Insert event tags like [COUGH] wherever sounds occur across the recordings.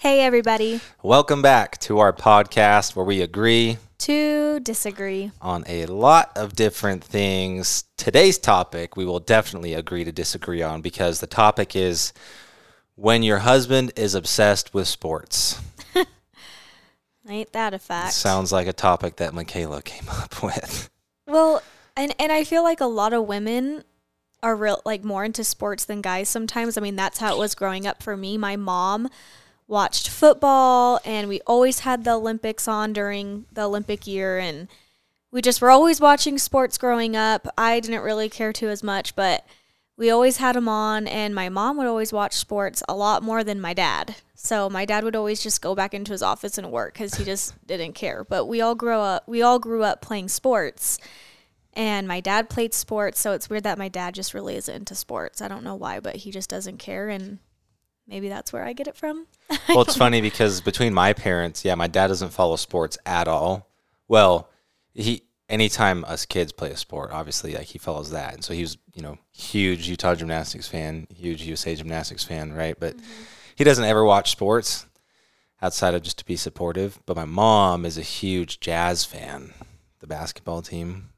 Hey, everybody. Welcome back to our podcast where we agree To disagree. on a lot of different things. Today's topic we will definitely agree to disagree on because the topic is when your husband is obsessed with sports. [LAUGHS] Ain't that a fact? Sounds like a topic that Mykayla came [LAUGHS] up with. well, and and I feel like a lot of women are real like more into sports than guys sometimes. I mean, that's how it was growing up for me. My mom watched football and we always had the Olympics on during the Olympic year and we just were always watching sports growing up. I didn't really care to as much, but we always had them on and my mom would always watch sports a lot more than my dad. So my dad would always just go back into his office and work cuz he just didn't care. But we all grew up we all grew up playing sports. And my dad played sports, so it's weird that my dad just really isn't into sports. I don't know why, but he just doesn't care and maybe that's where I get it from. [LAUGHS] Well, it's funny because between my parents, yeah, my dad doesn't follow sports at all. Well, he anytime us kids play a sport, obviously like he follows that. And so he was, you know, huge Utah gymnastics fan, huge USA gymnastics fan, right? But mm-hmm. he doesn't ever watch sports outside of just to be supportive. But my mom is a huge jazz fan, the basketball team.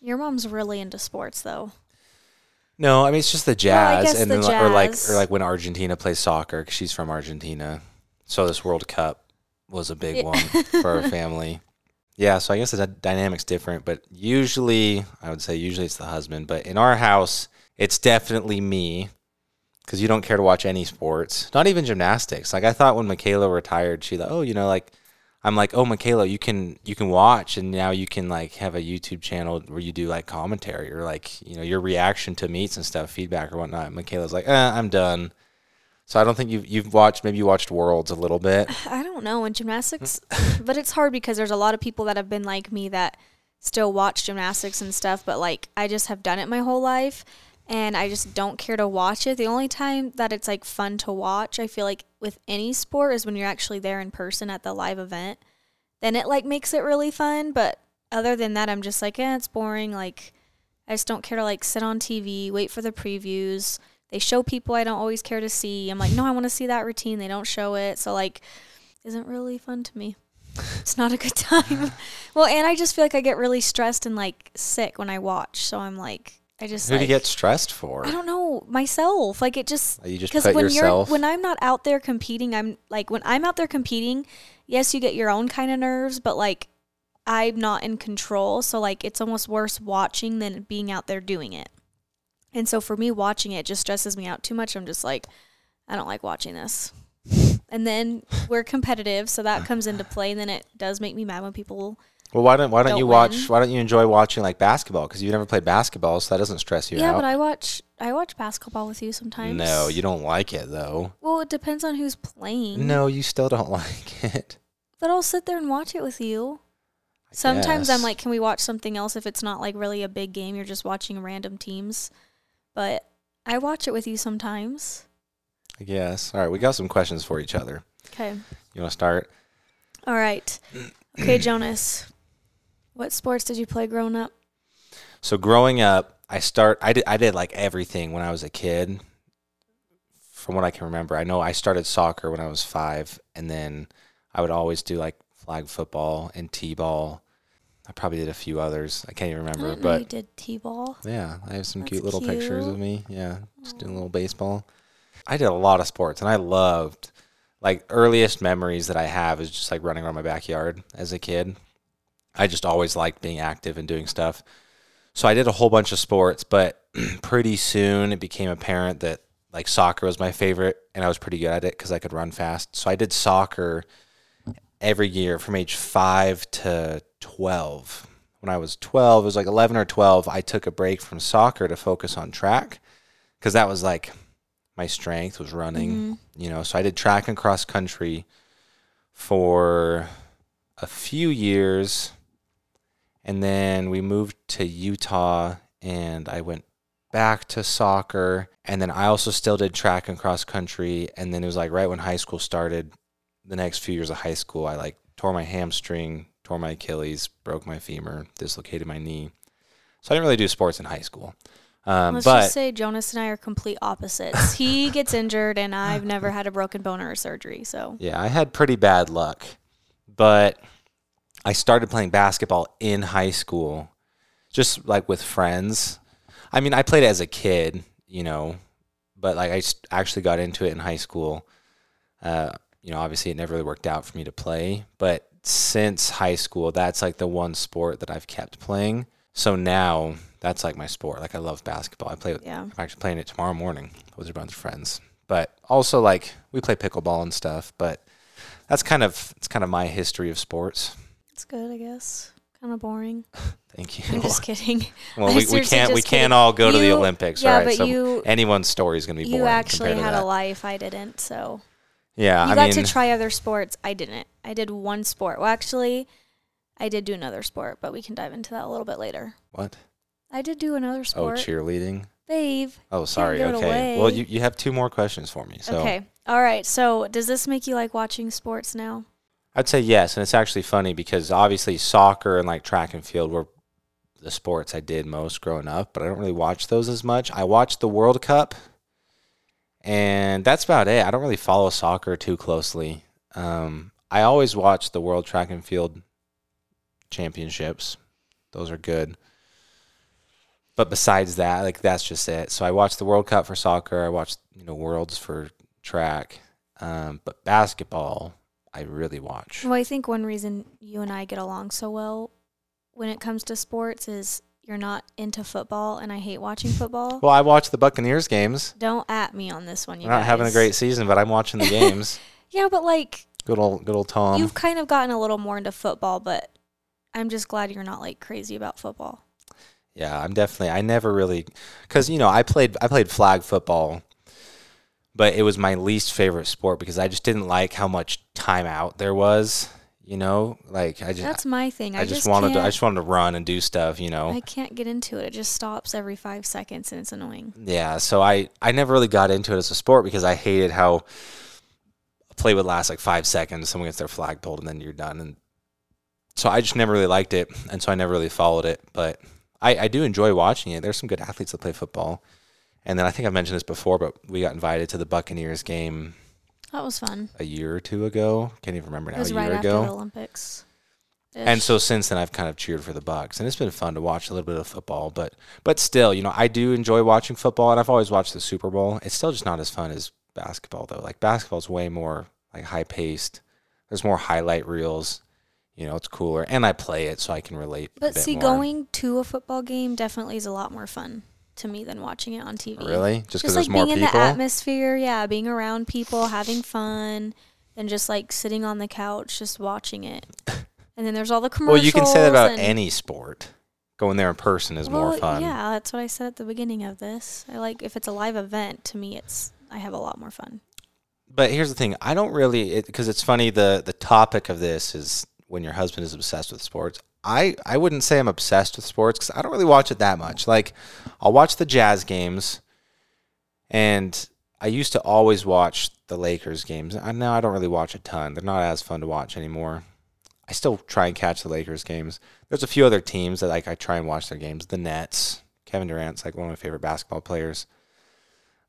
Your mom's really into sports though. No, I mean it's just the jazz, guess and the then, li- or like or like when Argentina plays soccer, 'cause she's from Argentina. So this World Cup was a big Yeah. one for our [LAUGHS] family. Yeah, so I guess the dy- dynamic's different, but usually I would say usually it's the husband, but in our house it's definitely me because you don't care to watch any sports, not even gymnastics. Like I thought when Mykayla retired, she like, oh, you know, like I'm like, oh, Mykayla, you can you can watch, and now you can like have a YouTube channel where you do like commentary or like you know your reaction to meets and stuff, feedback or whatnot. Mykayla's like, eh, I'm done. So I don't think you've you've watched maybe you watched Worlds a little bit. [SIGHS] I don't know in gymnastics, [LAUGHS] [LAUGHS] but it's hard because there's a lot of people that have been like me that still watch gymnastics and stuff, but like I just have done it my whole life and I just don't care to watch it. The only time that it's like fun to watch, I feel like with any sport is when you're actually there in person at the live event. Then it like makes it really fun, but other than that I'm just like, eh, it's boring. Like I just don't care to like sit on TV, wait for the previews. They show people I don't always care to see. I'm like, no, I want to see that routine. They don't show it. So like isn't really fun to me. It's not a good [LAUGHS] time. [LAUGHS] well, and I just feel like I get really stressed and like sick when I watch. So I'm like, I just Who do you get stressed for? I don't know myself. Like it just oh, You just because put when yourself. you're when I'm not out there competing, I'm like when I'm out there competing. Yes, you get your own kind of nerves, but like I'm not in control. So like it's almost worse watching than being out there doing it. And so for me, watching it just stresses me out too much. I'm just like, I don't like watching this. And then we're competitive, so that comes into play. And then it does make me mad when people. Well, why don't why don't, don't you watch? win. Why don't you enjoy watching like basketball? Because you've never played basketball, so that doesn't stress you Yeah, out. but I watch I watch basketball with you sometimes. no, you don't like it though. Well, it depends on who's playing. No, you still don't [LAUGHS] like it. But I'll sit there and watch it with you. Sometimes I'm like, can we watch something else if it's not like really a big game? You're just watching random teams. But I watch it with you sometimes. I guess. All right, we got some questions for each other. Okay. You want to start? All right. Okay, Jonas. What sports did you play growing up? So growing up, I start. I did. I did like everything when I was a kid. From what I can remember, I know I started soccer when I was five, and then I would always do like flag football and t-ball. I probably did a few others. I can't even I remember, didn't know you did t-ball. yeah, I have some That's cute little pictures of me. Yeah, just doing a little baseball. I did a lot of sports, and I loved. Like earliest memories that I have is just like running around my backyard as a kid. I just always liked being active and doing stuff. So I did a whole bunch of sports, but [CLEARS THROAT] pretty soon it became apparent that like soccer was my favorite, and I was pretty good at it because I could run fast. So I did soccer every year from age five to twelve. When I was twelve, it was like eleven or twelve. I took a break from soccer to focus on track because that was like my strength was running. Mhm. You know, so I did track and cross country for a few years and then we moved to Utah and I went back to soccer and then I also still did track and cross country and then it was like right when high school started the next few years of high school I like tore my hamstring, tore my Achilles, broke my femur, dislocated my knee. So I didn't really do sports in high school. Um, Let's but just say Jonas and I are complete opposites. he [LAUGHS] gets injured, and I've never [LAUGHS] had a broken bone or a surgery. So yeah, I had pretty bad luck. But I started playing basketball in high school, just like with friends. I mean, I played as a kid, you know, but like I actually got into it in high school. Uh, you know, obviously it never really worked out for me to play, but since high school, that's like the one sport that I've kept playing. So now that's like my sport. Like I love basketball. I play with, yeah, I'm actually playing it tomorrow morning with a bunch of friends. But also like we play pickleball and stuff, but that's kind of it's kind of my history of sports. It's good, I guess. Kind of boring. [LAUGHS] Thank you. I'm just kidding. [LAUGHS] well, we, we can't we can't kidding. all go to the Olympics, yeah, right? but so you anyone's story is going to be boring. you actually had a life. I didn't. So Yeah, you I got mean, to try other sports. I didn't. I did one sport. Well, actually, I did do another sport, but we can dive into that a little bit later. what? I did do another oh, sport. Oh, cheerleading. Babe. Oh, sorry. Okay. Well, you, you have two more questions for me. So Okay. All right. So, does this make you like watching sports now? I'd say yes, and it's actually funny because obviously soccer and like track and field were the sports I did most growing up, but I don't really watch those as much. I watched the World Cup, and that's about it. I don't really follow soccer too closely. Um, I always watch the World Track and Field Championships; those are good. But besides that, like that's just it. So I watched the World Cup for soccer. I watched you know Worlds for track, um, but basketball I really watch. Well, I think one reason you and I get along so well when it comes to sports is you're not into football, and I hate watching football. Well, I watch the Buccaneers games. Don't at me on this one, you We're not guys. having a great season, but I'm watching the [LAUGHS] games. Yeah, but like good old, good old Tom. you've kind of gotten a little more into football, but I'm just glad you're not like crazy about football. Yeah, I'm definitely. I never really, because you know, I played, I played flag football, but it was my least favorite sport because I just didn't like how much timeout there was. You know, like I just, That's my thing. I, I, just, just wanted, to, I just wanted to run and do stuff. You know, I can't get into it. It just stops every five seconds, and it's annoying. Yeah, so I I never really got into it as a sport because I hated how a play would last like five seconds, someone gets their flag pulled, and then you're done. And so I just never really liked it, and so I never really followed it. But I, I do enjoy watching it. There's some good athletes that play football, and then I think I've mentioned this before, but we got invited to the Buccaneers game That was fun. a year or two ago. Can't even remember now. It was A right year after ago. the Olympics. And so since then, I've kind of cheered for the Bucs, and it's been fun to watch a little bit of football. But but still, you know, I do enjoy watching football, and I've always watched the Super Bowl. It's still just not as fun as basketball, though. Like basketball's way more like high paced. There's more highlight reels. You know, it's cooler, and I play it, so I can relate. a But see, more. going to a football game definitely is a lot more fun to me than watching it on TV. really just because Just there's like more being in the atmosphere, yeah, being around people, having fun, and just like sitting on the couch just watching it. [LAUGHS] And then there's all the commercials. well, you can say that about any sport. Going there in person is more fun. Yeah, that's what I said at the beginning of this. I like if it's a live event. To me, it's I have a lot more fun. But here's the thing: I don't really because it's funny. the The topic of this is when your husband is obsessed with sports. I I wouldn't say I'm obsessed with sports because I don't really watch it that much. Like, I'll watch the Jazz games, and I used to always watch the Lakers games. I now I don't really watch a ton. They're not as fun to watch anymore. I still try and catch the Lakers games. There's a few other teams that like I try and watch their games. The Nets, Kevin Durant's like one of my favorite basketball players.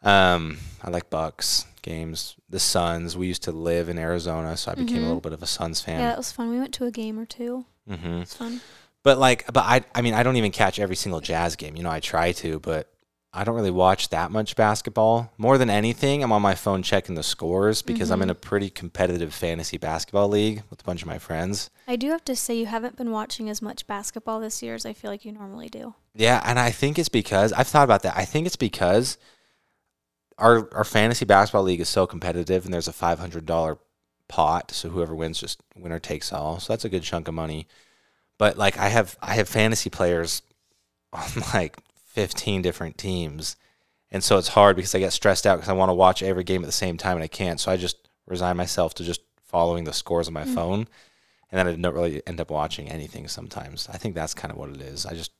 Um, I like Bucks games. The Suns. We used to live in Arizona, so I became Mhm. a little bit of a Suns fan. Yeah, that was fun. We went to a game or two. Hmm It's fun. But like, but I, I mean, I don't even catch every single Jazz game. You know, I try to, but I don't really watch that much basketball. More than anything, I'm on my phone checking the scores because I'm in Mhm. a pretty competitive fantasy basketball league with a bunch of my friends. I do have to say you haven't been watching as much basketball this year as I feel like you normally do. Yeah, and I think it's because I've thought about that. I think it's because our our fantasy basketball league is so competitive, and there's a five hundred dollar pot, so whoever wins just winner takes all. So that's a good chunk of money. But like I have I have fantasy players [LAUGHS] on like fifteen different teams, and so it's hard because I get stressed out because I want to watch every game at the same time and I can't. So I just resign myself to just following the scores on my Mm. phone, and then I don't really end up watching anything. Sometimes I think that's kind of what it is. I just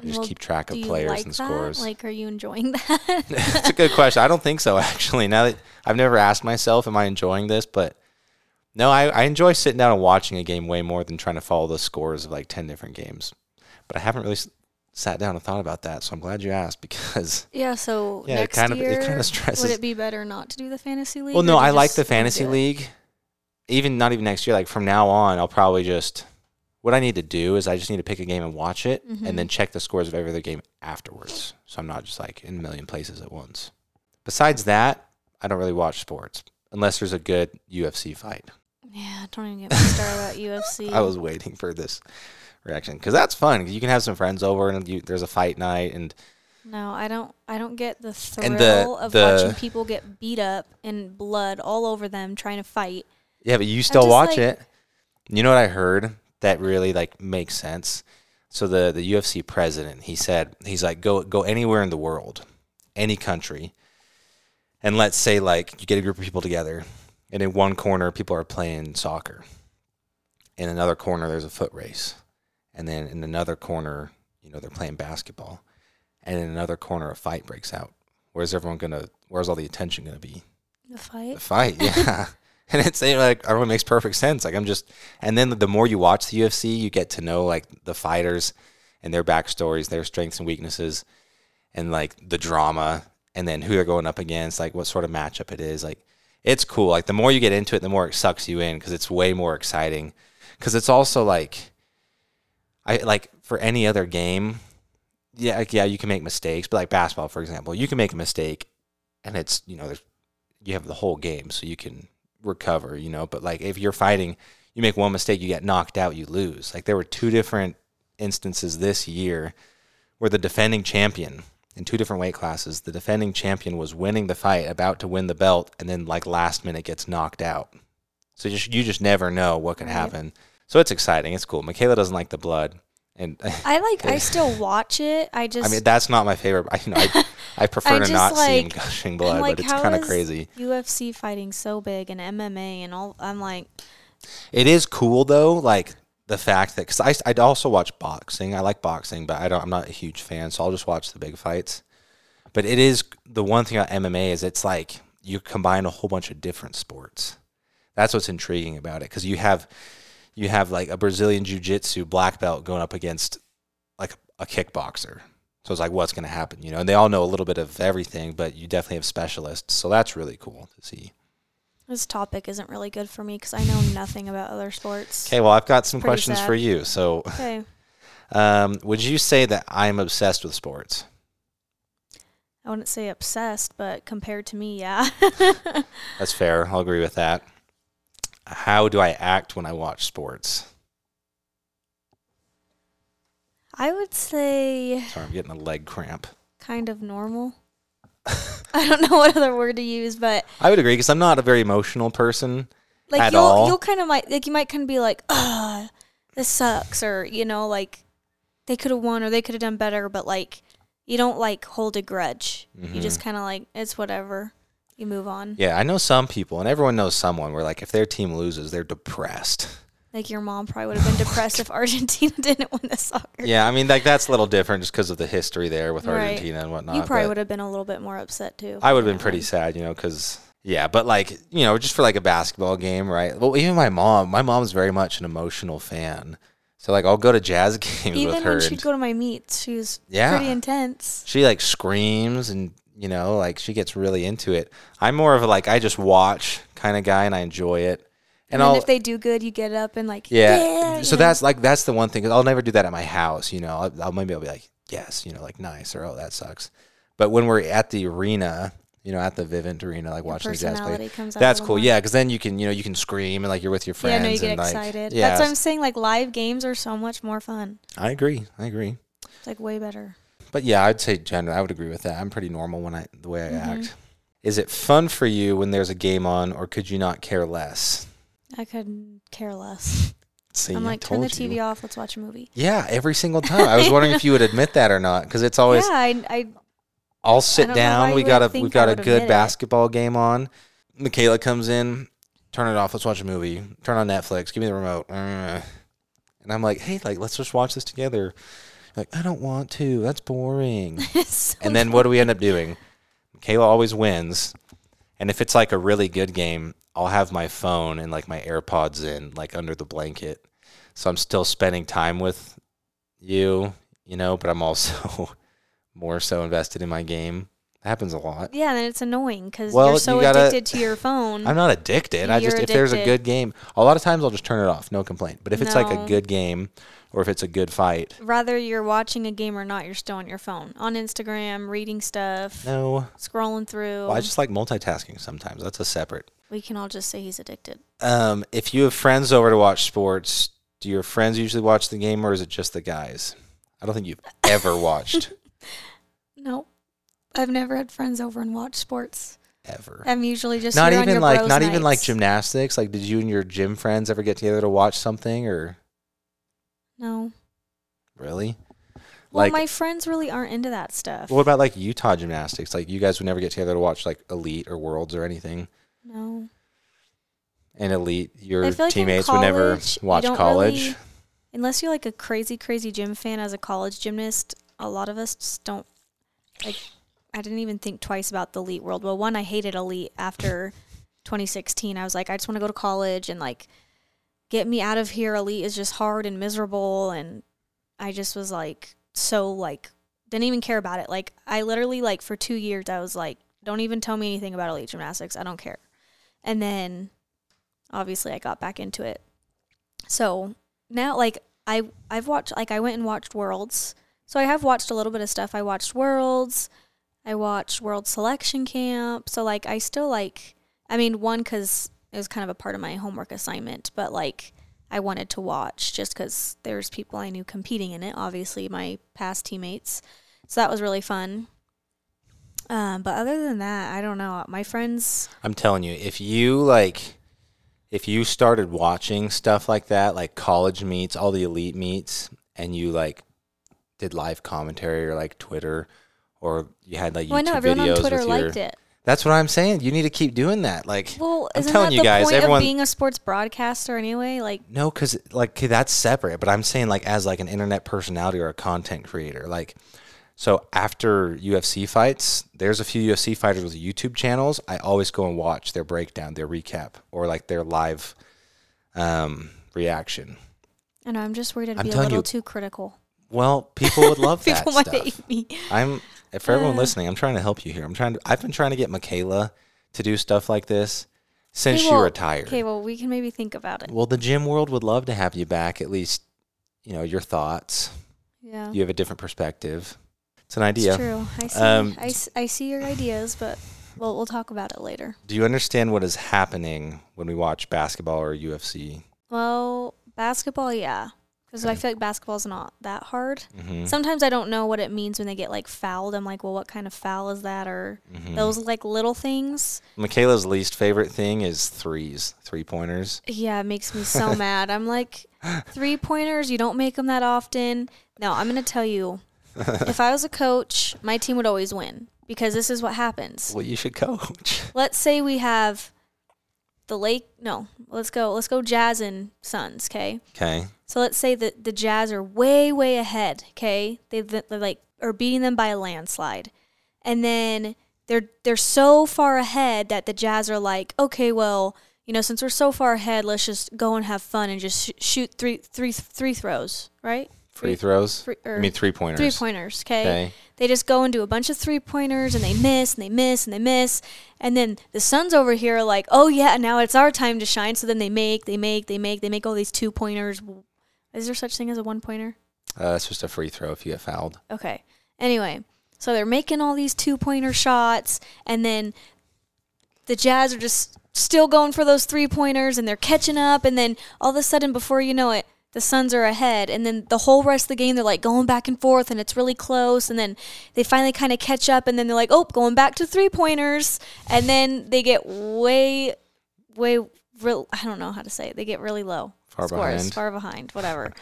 I just Well, keep track of players like and that? scores. Like, are you enjoying that? [LAUGHS] That's a good question. I don't think so, [LAUGHS] actually. Now that I've never asked myself, am I enjoying this? But no, I, I enjoy sitting down and watching a game way more than trying to follow the scores of like 10 different games. But I haven't really s- sat down and thought about that. So I'm glad you asked [LAUGHS] because Yeah, so Yeah, it kind of- it year, kinda stresses- would it be better not to do the fantasy league? well, no, I like the fantasy league. Even not even next year. Like from now on, I'll probably just what I need to do is I just need to pick a game and watch it, Mm-hmm. and then check the scores of every other game afterwards. So I'm not just like in a million places at once. Besides that, I don't really watch sports unless there's a good UFC fight. Yeah, don't even get me started about [LAUGHS] UFC. I was waiting for this reaction because that's fun. You can have some friends over and you, there's a fight night, and No, I don't. I don't get the thrill the- of the- watching people get beat up and blood all over them trying to fight. yeah, but you still watch like- it. You know what I heard that really like makes sense. So the the UFC president, he said, he's like, go go anywhere in the world, any country, and let's say like you get a group of people together, and in one corner people are playing soccer, in another corner there's a foot race, and then in another corner, you know, they're playing basketball, and in another corner a fight breaks out. Where's everyone gonna? Where's all the attention gonna be? The fight. The fight. fight, [LAUGHS] yeah. [LAUGHS] and it's like everyone makes perfect sense. Like I'm just, and then the more you watch the UFC, you get to know like the fighters and their backstories, their strengths and weaknesses, and like the drama, and then who they're going up against, like what sort of matchup it is. Like it's cool. Like the more you get into it, the more it sucks you in because it's way more exciting. Because it's also like, I like for any other game, yeah, like, yeah, you can make mistakes, but like basketball, for example, you can make a mistake, and it's you know there's you have the whole game, so you can recover, you know. But like if you're fighting, you make one mistake, you get knocked out, you lose. Like there were two different instances this year where the defending champion in two different weight classes, the defending champion was winning the fight, about to win the belt, and then like last minute gets knocked out. So just you just never know what can Right. happen. So it's exciting. It's cool. Mykayla doesn't like the blood, and [LAUGHS] I like. I [LAUGHS] still watch it. I just. I mean that's not my favorite. I, you know, I, [LAUGHS] I prefer I to not see him gushing blood, like, but it's kind of crazy. UFC fighting so big and MMA and all. I'm like, It is cool though, like the fact that because I I also watch boxing. I like boxing, but I don't. I'm not a huge fan, so I'll just watch the big fights. But it is the one thing about MMA is it's like you combine a whole bunch of different sports. That's what's intriguing about it because you have you have like a Brazilian jiu-jitsu black belt going up against like a kickboxer. So it's like what's going to happen, you know? And they all know a little bit of everything, but you definitely have specialists. So that's really cool to see. this topic isn't really good for me because I know nothing about other sports. Okay, well, I've got some Pretty questions sad. for you. So Okay. [LAUGHS] Um, would you say that I'm obsessed with sports? I wouldn't say obsessed, but compared to me, yeah. [LAUGHS] That's fair. I'll agree with that. How do I act when I watch sports? I would say Sorry, I'm getting a leg cramp. kind of normal. [LAUGHS] I don't know what other word to use, but I would agree because I'm not a very emotional person. like At you'll all? you'll kind of might like you might kind of be like, ah, this sucks, or you know, like they could have won or they could have done better, but like you don't like hold a grudge. You just kind of like it's whatever. You move on. Yeah, I know some people, and everyone knows someone where, like, if their team loses, they're depressed. Like your mom probably would have been [LAUGHS] oh depressed if Argentina [LAUGHS] didn't win the soccer. Yeah, I mean, like, that's a little different just because of the history there with Right. Argentina and whatnot. you probably would have been a little bit more upset too. I would have been pretty sad, you know, because, yeah, but, like, you know, just for, like, a basketball game, right? Well, even my mom, my mom's very much an emotional fan. So, like, I'll go to jazz [LAUGHS] games win. with Even her. when she'd go to my meets, she was Yeah. pretty intense. she like screams and you know like she gets really into it i'm more of a like i just watch kind of guy and i enjoy it and, And, if they do good, you get up and like yeah, yeah. so know. that's like that's the one thing. i'll never do that at my house you know I'll, I'll maybe i'll be like yes you know like nice or oh that sucks but when we're at the arena you know at the vivint arena like Your watching the jazz play that's cool more. yeah because then you can you know you can scream and like you're with your friends Yeah, no, you get and like excited. yeah That's what I'm saying. Like live games are so much more fun. i agree i agree It's like way better. But yeah, I'd say generally, I would agree with that. I'm pretty normal when I the way I Mm-hmm. act. Is it fun for you when there's a game on, or could you not care less? I could care less. See, I'm like, turn the TV you. off. Let's watch a movie. Yeah, every single time. I was wondering if you would admit that or not, because it's always [LAUGHS] yeah, I, I I'll sit why down. We got a we I got a good admit it. basketball game on. Mykayla comes in, turn it off. Let's watch a movie. Turn on Netflix. Give me the remote. Uh, And I'm like, hey, like let's just watch this together. Like I don't want to. That's boring. [LAUGHS] so And then what do we end up doing? Kayla always wins. And if it's like a really good game, I'll have my phone and like my AirPods in, like under the blanket. So I'm still spending time with you, you know, but I'm also [LAUGHS] more so invested in my game. That happens a lot. Yeah, and it's annoying because Well, you're so you gotta- addicted to your phone. I'm not addicted. I just if there's a good game, a lot of times I'll just turn it off, no complaint. But if it's like a good game or if it's a good fight, Rather you're watching a game or not, you're still on your phone, on Instagram, reading stuff, no. scrolling through. Well, I just like multitasking sometimes. That's a separate. we can all just say he's addicted. Um, if you have friends over to watch sports, do your friends usually watch the game or is it just the guys? I don't think you've ever [LAUGHS] watched No, I've never had friends over and watch sports. ever. I'm usually just Not even like not even like gymnastics. Like, did you and your gym friends ever get together to watch something or No. really? Well, like, my friends really aren't into that stuff. what about like Utah gymnastics? Like, you guys would never get together to watch like Elite or Worlds or anything. no. And Elite, your like teammates would never watch college. really- Unless you're like a crazy, crazy gym fan as a college gymnast, a lot of us just don't like. I didn't even think twice about the elite world. Well, one, I hated elite after [LAUGHS] 2016. I was like, I just want to go to college and like get me out of here. Elite is just hard and miserable, and I just was like so like didn't even care about it. Like I literally like for two years I was like, don't even tell me anything about elite gymnastics. I don't care. And then obviously I got back into it. So now like I I've watched like I went and watched Worlds. So I have watched a little bit of stuff. I watched Worlds. I watched World Selection Camp. So like I still like I mean one cuz it was kind of a part of my homework assignment, but like I wanted to watch just cuz there's people I knew competing in it, obviously my past teammates. So that was really fun. Um, but other than that, I don't know. My friends I'm telling you, if you like, if you started watching stuff like that, like college meets, all the elite meets, and you like did live commentary or like Twitter, or you had like YouTube well, I know everyone videos on Twitter with your. liked it. That's what I'm saying. You need to keep doing that. Like, Well, I'm telling that you guys, point everyone- of being a sports broadcaster anyway? Like, no, because like 'kay, that's separate. But I'm saying like as like an internet personality or a content creator, like. So after UFC fights, there's a few UFC fighters with YouTube channels. I always go and watch their breakdown, their recap, or like their live um, reaction. And I'm just worried I'd I'm be a little you, too critical. Well, people would love [LAUGHS] that People might stuff. hate me. I'm for everyone Uh. listening. I'm trying to help you here. I'm trying to. I've been trying to get Mykayla to do stuff like this since Okay, she well- retired. Okay, well, we can maybe think about it. Well, the gym world would love to have you back. At least, you know, your thoughts. Yeah, You have a different perspective. It's an idea. it's true. I see. Um, I, I see your ideas, but we'll we'll talk about it later. Do you understand what is happening when we watch basketball or UFC? Well, basketball, yeah, because I feel like basketball's not that hard. Mm-hmm. Sometimes I don't know what it means when they get like fouled. I'm like, well, what kind of foul is that? Or Mm-hmm. those like little things. Michaela's least favorite thing is threes, three pointers. Yeah, it makes me so [LAUGHS] mad. I'm like, three pointers, you don't make them that often. No, I'm going to tell you, [LAUGHS] if I was a coach, my team would always win because this is what happens. Well, you should coach. Let's say we have the Lake, no, let's go, let's go Jazz and Suns, okay? Okay. So let's say that the Jazz are way, way ahead, okay? They they're like are beating them by a landslide, and then they're they're so far ahead that the Jazz are like, okay, well, you know, since we're so far ahead, let's just go and have fun and just sh- shoot three three three throws, right? Free throws. Free, I mean, three pointers. three pointers, okay? They just go and do a bunch of three pointers and they miss and they miss and they miss. And then the Suns over here are like, oh yeah, now it's our time to shine. So then they make, they make, they make, they make all these two pointers. Is there such thing as a one pointer? Uh, it's just a free throw if you get fouled. Okay. Anyway, so they're making all these two pointer shots, and then the Jazz are just still going for those three pointers, and they're catching up, and then all of a sudden, before you know it, the Suns are ahead, and then the whole rest of the game they're like going back and forth, and it's really close, and then they finally kind of catch up, and then they're like, oh, going back to three pointers, and then they get way, way, real. I don't know how to say it. They get really low Far scores, behind. far behind, whatever.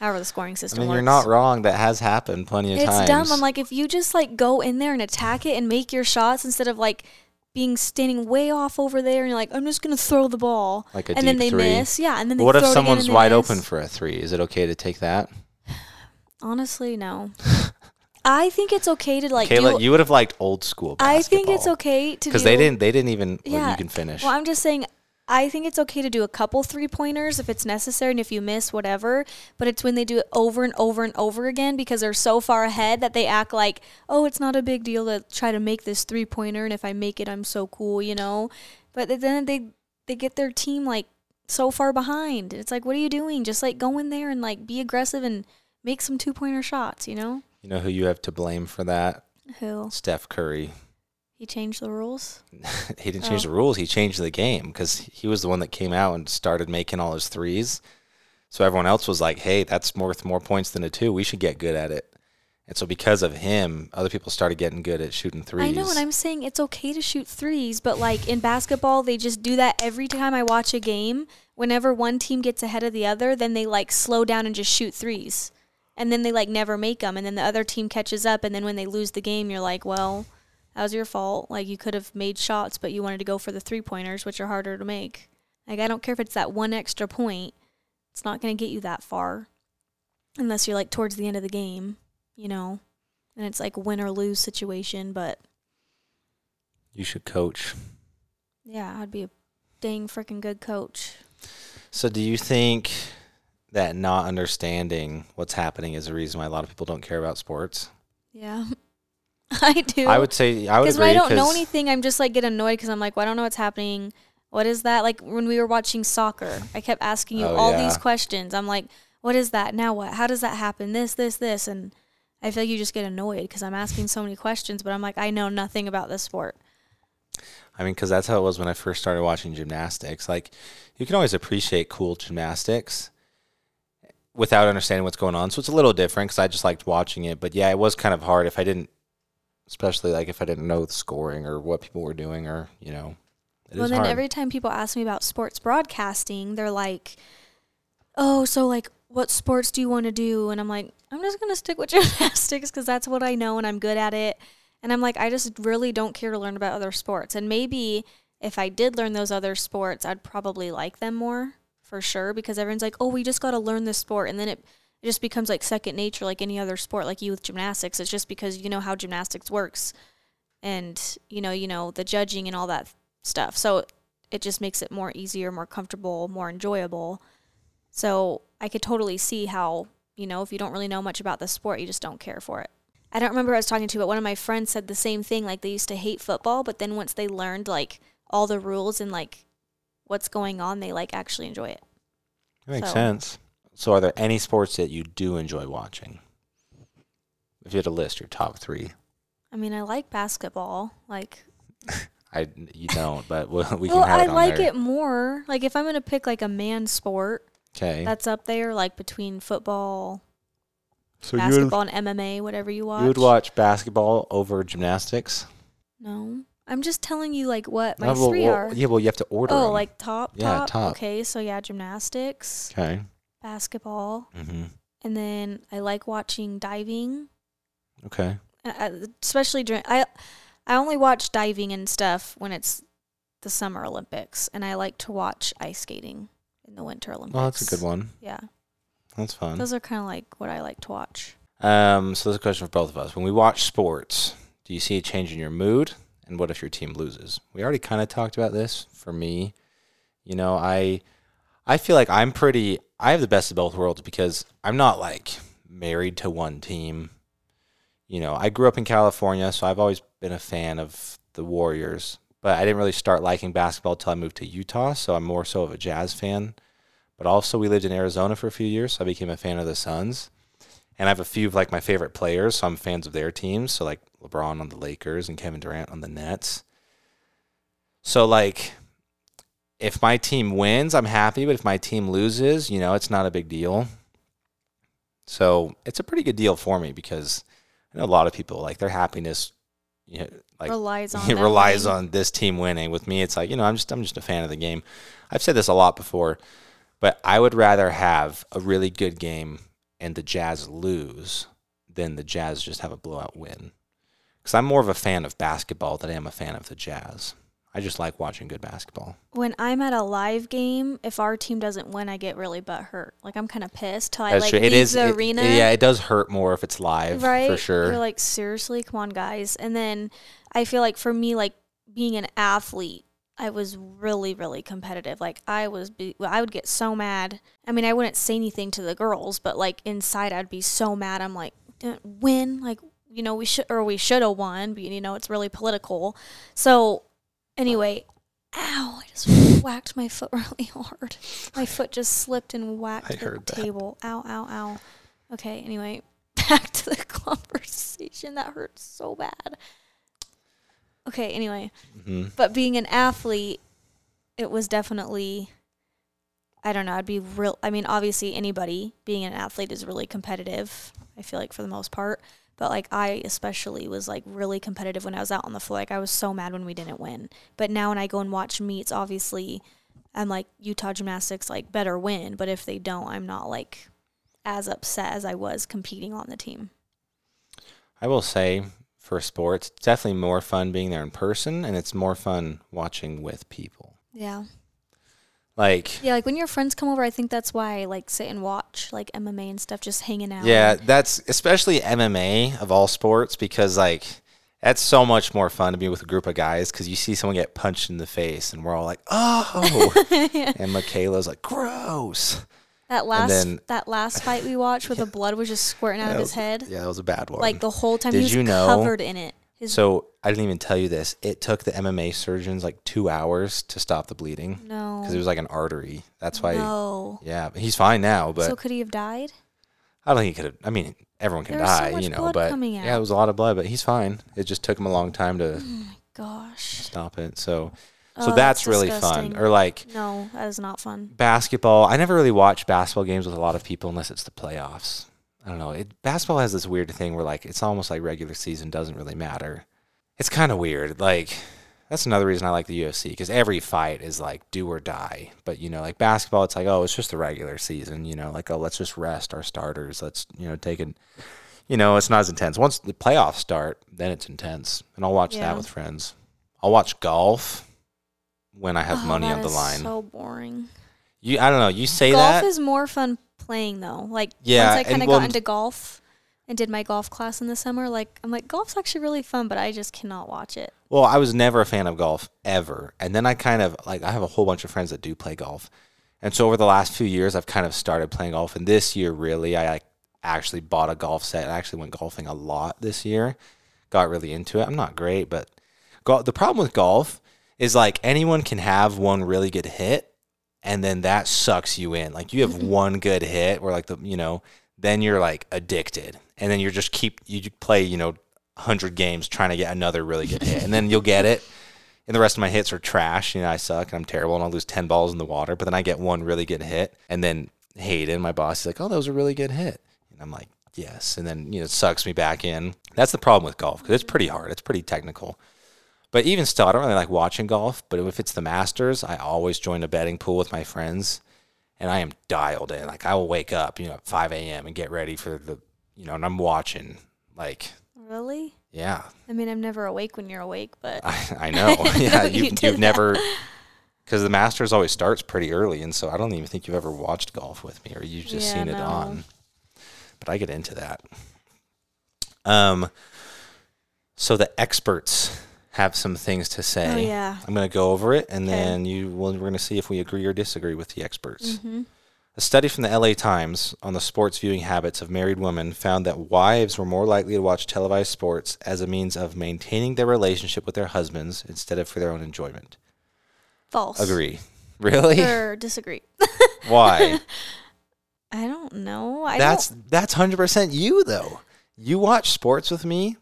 However, the scoring system I mean, works. you're not wrong. That has happened plenty of It's times. It's dumb. I'm like, if you just like go in there and attack it and make your shots instead of like being standing way off over there and you're like, I'm just gonna throw the ball, Like a and then they three. miss. Yeah, and then they what if throw it again someone's they wide miss. open for a three? Is it okay to take that? Honestly, no. I think it's okay to like. Kayla, do, you would have liked old school basketball. I think it's okay to because do- they didn't. They didn't even. Yeah. Yeah. you can finish. Well, I'm just saying, I think it's okay to do a couple three pointers if it's necessary and if you miss, whatever. But it's when they do it over and over and over again because they're so far ahead that they act like, oh, it's not a big deal to try to make this three pointer. And if I make it, I'm so cool, you know? But then they, they get their team like so far behind. It's like, what are you doing? Just like go in there and like be aggressive and make some two pointer shots, you know? You know who you have to blame for that? Who? Steph Curry. He changed the rules? [LAUGHS] he didn't change Oh. the rules. He changed the game because he was the one that came out and started making all his threes. So everyone else was like, "Hey, that's worth more points than a two. We should get good at it." And so because of him, other people started getting good at shooting threes. I know, and I'm saying it's okay to shoot threes, but like in basketball, they just do that every time I watch a game. Whenever one team gets ahead of the other, then they like slow down and just shoot threes. And then they like never make them. And then the other team catches up. And then when they lose the game, you're like, well, that was your fault. Like you could have made shots, but you wanted to go for the three pointers, which are harder to make. Like I don't care if it's that one extra point, it's not going to get you that far unless you're like towards the end of the game, you know? And it's like win or lose situation, but you should coach. Yeah, I'd be a dang freaking good coach. So do you think that not understanding what's happening is the reason why a lot of people don't care about sports? Yeah, [LAUGHS] [LAUGHS] I do. I would say I would because when I don't know anything, I'm just like get annoyed because I'm like, well, I don't know what's happening. What is that? Like when we were watching soccer, I kept asking you Oh, all yeah. these questions. I'm like, what is that? Now what? How does that happen? This, this, this, and I feel like you just get annoyed because I'm asking so many questions, but I'm like, I know nothing about this sport. I mean, because that's how it was when I first started watching gymnastics. Like, you can always appreciate cool gymnastics without understanding what's going on. So it's a little different because I just liked watching it. But yeah, it was kind of hard if I didn't, especially like if I didn't know the scoring or what people were doing or, you know, it well, then hard. every time people ask me about sports broadcasting, they're like, "Oh, so like, what sports do you want to do?" And I'm like, "I'm just gonna stick with [LAUGHS] gymnastics because that's what I know and I'm good at it." And I'm like, I just really don't care to learn about other sports. And maybe if I did learn those other sports, I'd probably like them more for sure because everyone's like, "Oh, we just got to learn this sport," and then it. It just becomes like second nature, like any other sport, like you with gymnastics. It's just because you know how gymnastics works, and you know, you know the judging and all that stuff. So it just makes it more easier, more comfortable, more enjoyable. So I could totally see how, you know, if you don't really know much about the sport, you just don't care for it. I don't remember who I was talking to, but one of my friends said the same thing. Like they used to hate football, but then once they learned like all the rules and like what's going on, they like actually enjoy it. That makes so- sense. So are there any sports that you do enjoy watching? If you had to list your top three, I mean, I like basketball. Like, [LAUGHS] I you don't, but we we well, can have I it on like there. it more. Like, if I'm gonna pick like a man sport, Okay. that's up there, like between football, So basketball, and MMA, whatever you watch. you would watch basketball over gymnastics? No, I'm just telling you like what my No, well, three well, are. Yeah, well, you have to order. oh, 'em. like top, Yeah, top. top. Okay, so yeah, gymnastics, okay. Basketball, hmm and then I like watching diving, Okay. uh, uh, especially during I. I only watch diving and stuff when it's the Summer Olympics, and I like to watch ice skating in the Winter Olympics. Well, that's a good one. Yeah, That's fun. those are kind of like what I like to watch. Um, so there's a question for both of us. When we watch sports, do you see a change in your mood? And what if your team loses? We already kind of talked about this. For me, you know, I I feel like I'm pretty. I have the best of both worlds because I'm not like married to one team. You know, I grew up in California, so I've always been a fan of the Warriors. But I didn't really start liking basketball till I moved to Utah, so I'm more so of a Jazz fan. But also, we lived in Arizona for a few years, so I became a fan of the Suns and I have a few of like my favorite players, so I'm fans of their teams. So like LeBron on the Lakers and Kevin Durant on the Nets. So like, if my team wins, I'm happy, but if my team loses, you know, it's not a big deal. So it's a pretty good deal for me because I know a lot of people like their happiness, you know, like relies on [LAUGHS] it relies winning. on this team winning. With me, it's like you know, I'm just I'm just a fan of the game. I've said this a lot before, but I would rather have a really good game and the Jazz lose than the Jazz just have a blowout win. Because I'm more of a fan of basketball than I am a fan of the Jazz. I just like watching good basketball. when I'm at a live game, if our team doesn't win, I get really butt hurt. Like I'm kind of pissed till I That's like true. leave It is the it- arena. yeah, it does hurt more if it's live right? for sure. You're like seriously, come on, guys. And then I feel like for me, like being an athlete, I was really, really competitive. Like I was, be- I would get so mad. I mean, I wouldn't say anything to the girls, but like inside, I'd be so mad. I'm like, win, like you know, we should or we should have won, but you know, it's really political. So anyway, ow! I just whacked my foot [LAUGHS] really hard. My foot just slipped and whacked I the heard that. table. Ow! Ow! Ow! Okay. Anyway, [LAUGHS] back to the [LAUGHS] conversation. That hurts so bad. Okay. Anyway hmm but being an athlete, it was definitely. I don't know. I'd be real. I mean, obviously, anybody being an athlete is really competitive. I feel like for the most part, but like I especially was like really competitive when I was out on the floor. Like I was so mad when we didn't win. But now when I go and watch meets, obviously, I'm like Utah gymnastics like better win. But if they don't, I'm not like as upset as I was competing on the team. I will say for sports, it's definitely more fun being there in person, and it's more fun watching with people. Yeah. Like, Yeah, like when your friends come over, I think that's why I like sit and watch like MMA and stuff, just hanging out. yeah, that's especially MMA of all sports because like that's so much more fun to be with a group of guys because you see someone get punched in the face, and we're all like, oh, [LAUGHS] and Mykayla's like, gross. That last then- that last fight we watched where the [LAUGHS] blood was just squirting out of was- his head, Yeah, that was a bad one. like the whole time Did he was you know- covered in it. His So I didn't even tell you this. It took the MMA surgeons like two hours to stop the bleeding no, because it was like an artery. That's why. no. Yeah, but he's fine now. But so could he have died? I don't think he could have. I mean, everyone can There so die, much you know. But yeah, it was a lot of blood. But he's fine. It just took him a long time to Oh my gosh. stop it. So, so Oh, that's, really disgusting. fun. Or like No, that is not fun. basketball. I never really watch basketball games with a lot of people unless it's the playoffs. I don't know. It, basketball has this weird thing where like it's almost like regular season doesn't really matter. It's kind of weird. Like that's another reason I like the UFC because every fight is like do or die. But you know, like basketball, it's like oh, it's just the regular season. You know, like oh, let's just rest our starters. Let's you know take it. You know, it's not as intense. Once the playoffs start, then it's intense, and I'll watch Yeah. that with friends. I'll watch golf when I have Oh, money on the line. So boring. you, I don't know. You say that golf is more fun playing though. Like Yeah, once I kind of well- got into golf and did my golf class in the summer, like I'm like golf's actually really fun, but I just cannot watch it. Well, I was never a fan of golf ever. And then I kind of like I have a whole bunch of friends that do play golf. And so over the last few years I've kind of started playing golf and this year really I like, actually bought a golf set. I actually went golfing a lot this year. Got really into it. I'm not great, but go- the problem with golf is like anyone can have one really good hit and then that sucks you in. Like you have [LAUGHS] one good hit where like the you know, then you're like addicted. And then you're just keep you play, you know, 100 games trying to get another really good hit. And then you'll get it. And the rest of my hits are trash. You know, I suck and I'm terrible and I'll lose 10 balls in the water. But then I get one really good hit. And then Hayden, my boss, is like, oh, that was a really good hit. And I'm like, yes. And then, you know, it sucks me back in. That's the problem with golf because it's pretty hard. It's pretty technical. But even still, I don't really like watching golf. But if it's the Masters, I always join a betting pool with my friends. And I am dialed in. Like I will wake up, you know, at 5 a.m. and get ready for the, you know, and I'm watching. Like, Really? yeah, I mean, I'm never awake when you're awake, but I, I know. [LAUGHS] [LAUGHS] yeah, you, you you've never because the Masters always starts pretty early, and so I don't even think you've ever watched golf with me, or you've just Yeah, seen it on. But I get into that. Um. So the experts have some things to say. oh yeah. I'm going to go over it, and Okay. then you will, we're going to see if we agree or disagree with the experts. hmm A study from the LA Times on the sports viewing habits of married women found that wives were more likely to watch televised sports as a means of maintaining their relationship with their husbands instead of for their own enjoyment. False. Agree. [LAUGHS] Really? Or disagree. [LAUGHS] Why? I don't know. I that's don't, that's 100% you though. You watch sports with me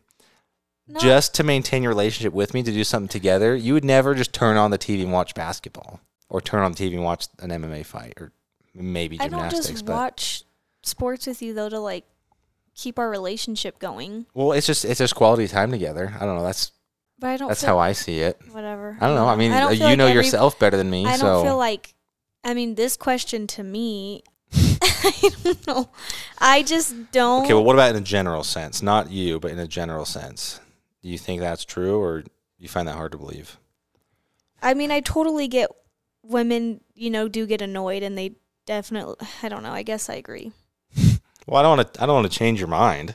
no, just to maintain your relationship with me to do something together. You would never just turn on the TV and watch basketball or turn on the TV and watch an MMA fight or maybe I don't gymnastics, just but watch sports with you though to like keep our relationship going. well, it's just it's just quality time together. I don't know. That's But I don't. that's how I see it. Whatever. I don't know. I mean, I you like know every- yourself better than me, I so don't feel like. I mean, this question to me, [LAUGHS] I don't know. I just don't. okay. Well, what about in a general sense? Not you, but in a general sense. Do you think that's true, or you find that hard to believe? I mean, I totally get women. You know, do get annoyed, and they definitely. I don't know. I guess I agree. [LAUGHS] Well, I don't want to. I don't want to change your mind.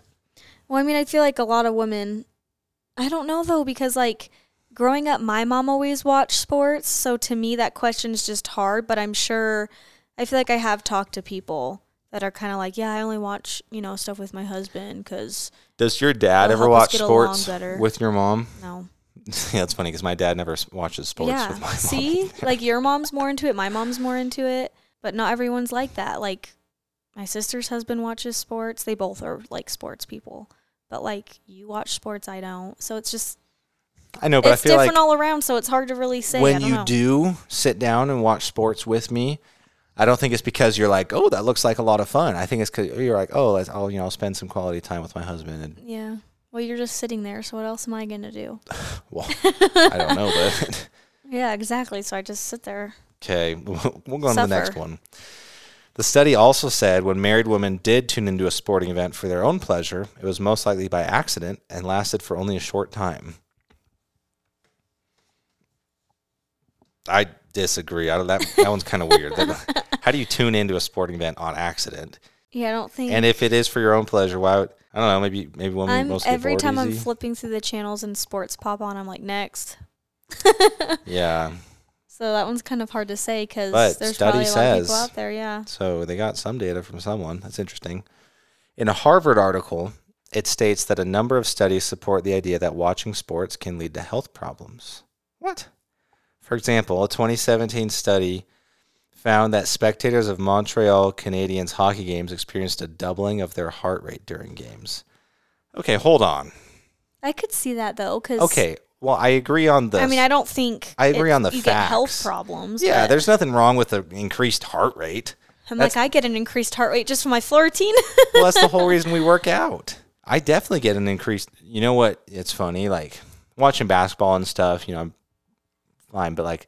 Well, I mean, I feel like a lot of women. I don't know though, because like growing up, my mom always watched sports. So to me, that question is just hard. But I'm sure, I feel like I have talked to people that are kind of like, yeah, I only watch, you know, stuff with my husband because Does your dad ever watch sports with your mom? no. [LAUGHS] yeah, it's funny because my dad never watches sports yeah. with my mom. See, like your mom's more into it, my mom's more into it, but not everyone's like that. Like my sister's husband watches sports. They both are like sports people. But like you watch sports, I don't. So it's just I know, but it's I feel different like all around. So it's hard to really say. I when you know. do sit down and watch sports with me, I don't think it's because you're like, oh, that looks like a lot of fun. I think it's because you're like, oh, I'll you know I'll spend some quality time with my husband, and Yeah. Well, you're just sitting there, so what else am I gonna do? [LAUGHS] well, I don't know, but [LAUGHS] Yeah, exactly. So I just sit there. okay, [LAUGHS] we'll we'll go on to the next one. The study also said when married women did tune into a sporting event for their own pleasure, it was most likely by accident and lasted for only a short time. I disagree. I don't, that that one's kind of weird. That- how do you tune into a sporting event on accident? Yeah, I don't think. And if it is for your own pleasure, why would I don't know? Maybe maybe women I'm get every time I'm flipping through the channels and sports pop on, I'm like next. [LAUGHS] yeah. So that one's kind of hard to say because there's study probably a lot of people says- out there. Yeah. So they got some data from someone. That's interesting. In a Harvard article, it states that a number of studies support the idea that watching sports can lead to health problems. What? For example, a 2017 study found that spectators of Montreal Canadiens hockey games experienced a doubling of their heart rate during games. Okay, hold on. I could see that though, because Okay, well, I agree on the I mean, I don't think I agree it- on the you get health problems. Yeah, there's nothing wrong with an increased heart rate. I'm that's- like, I get an increased heart rate just from my floor routine. [LAUGHS] well, that's the whole reason we [LAUGHS] work out. I definitely get an increased. You know what? It's funny, like watching basketball and stuff. You know, I'm fine, but like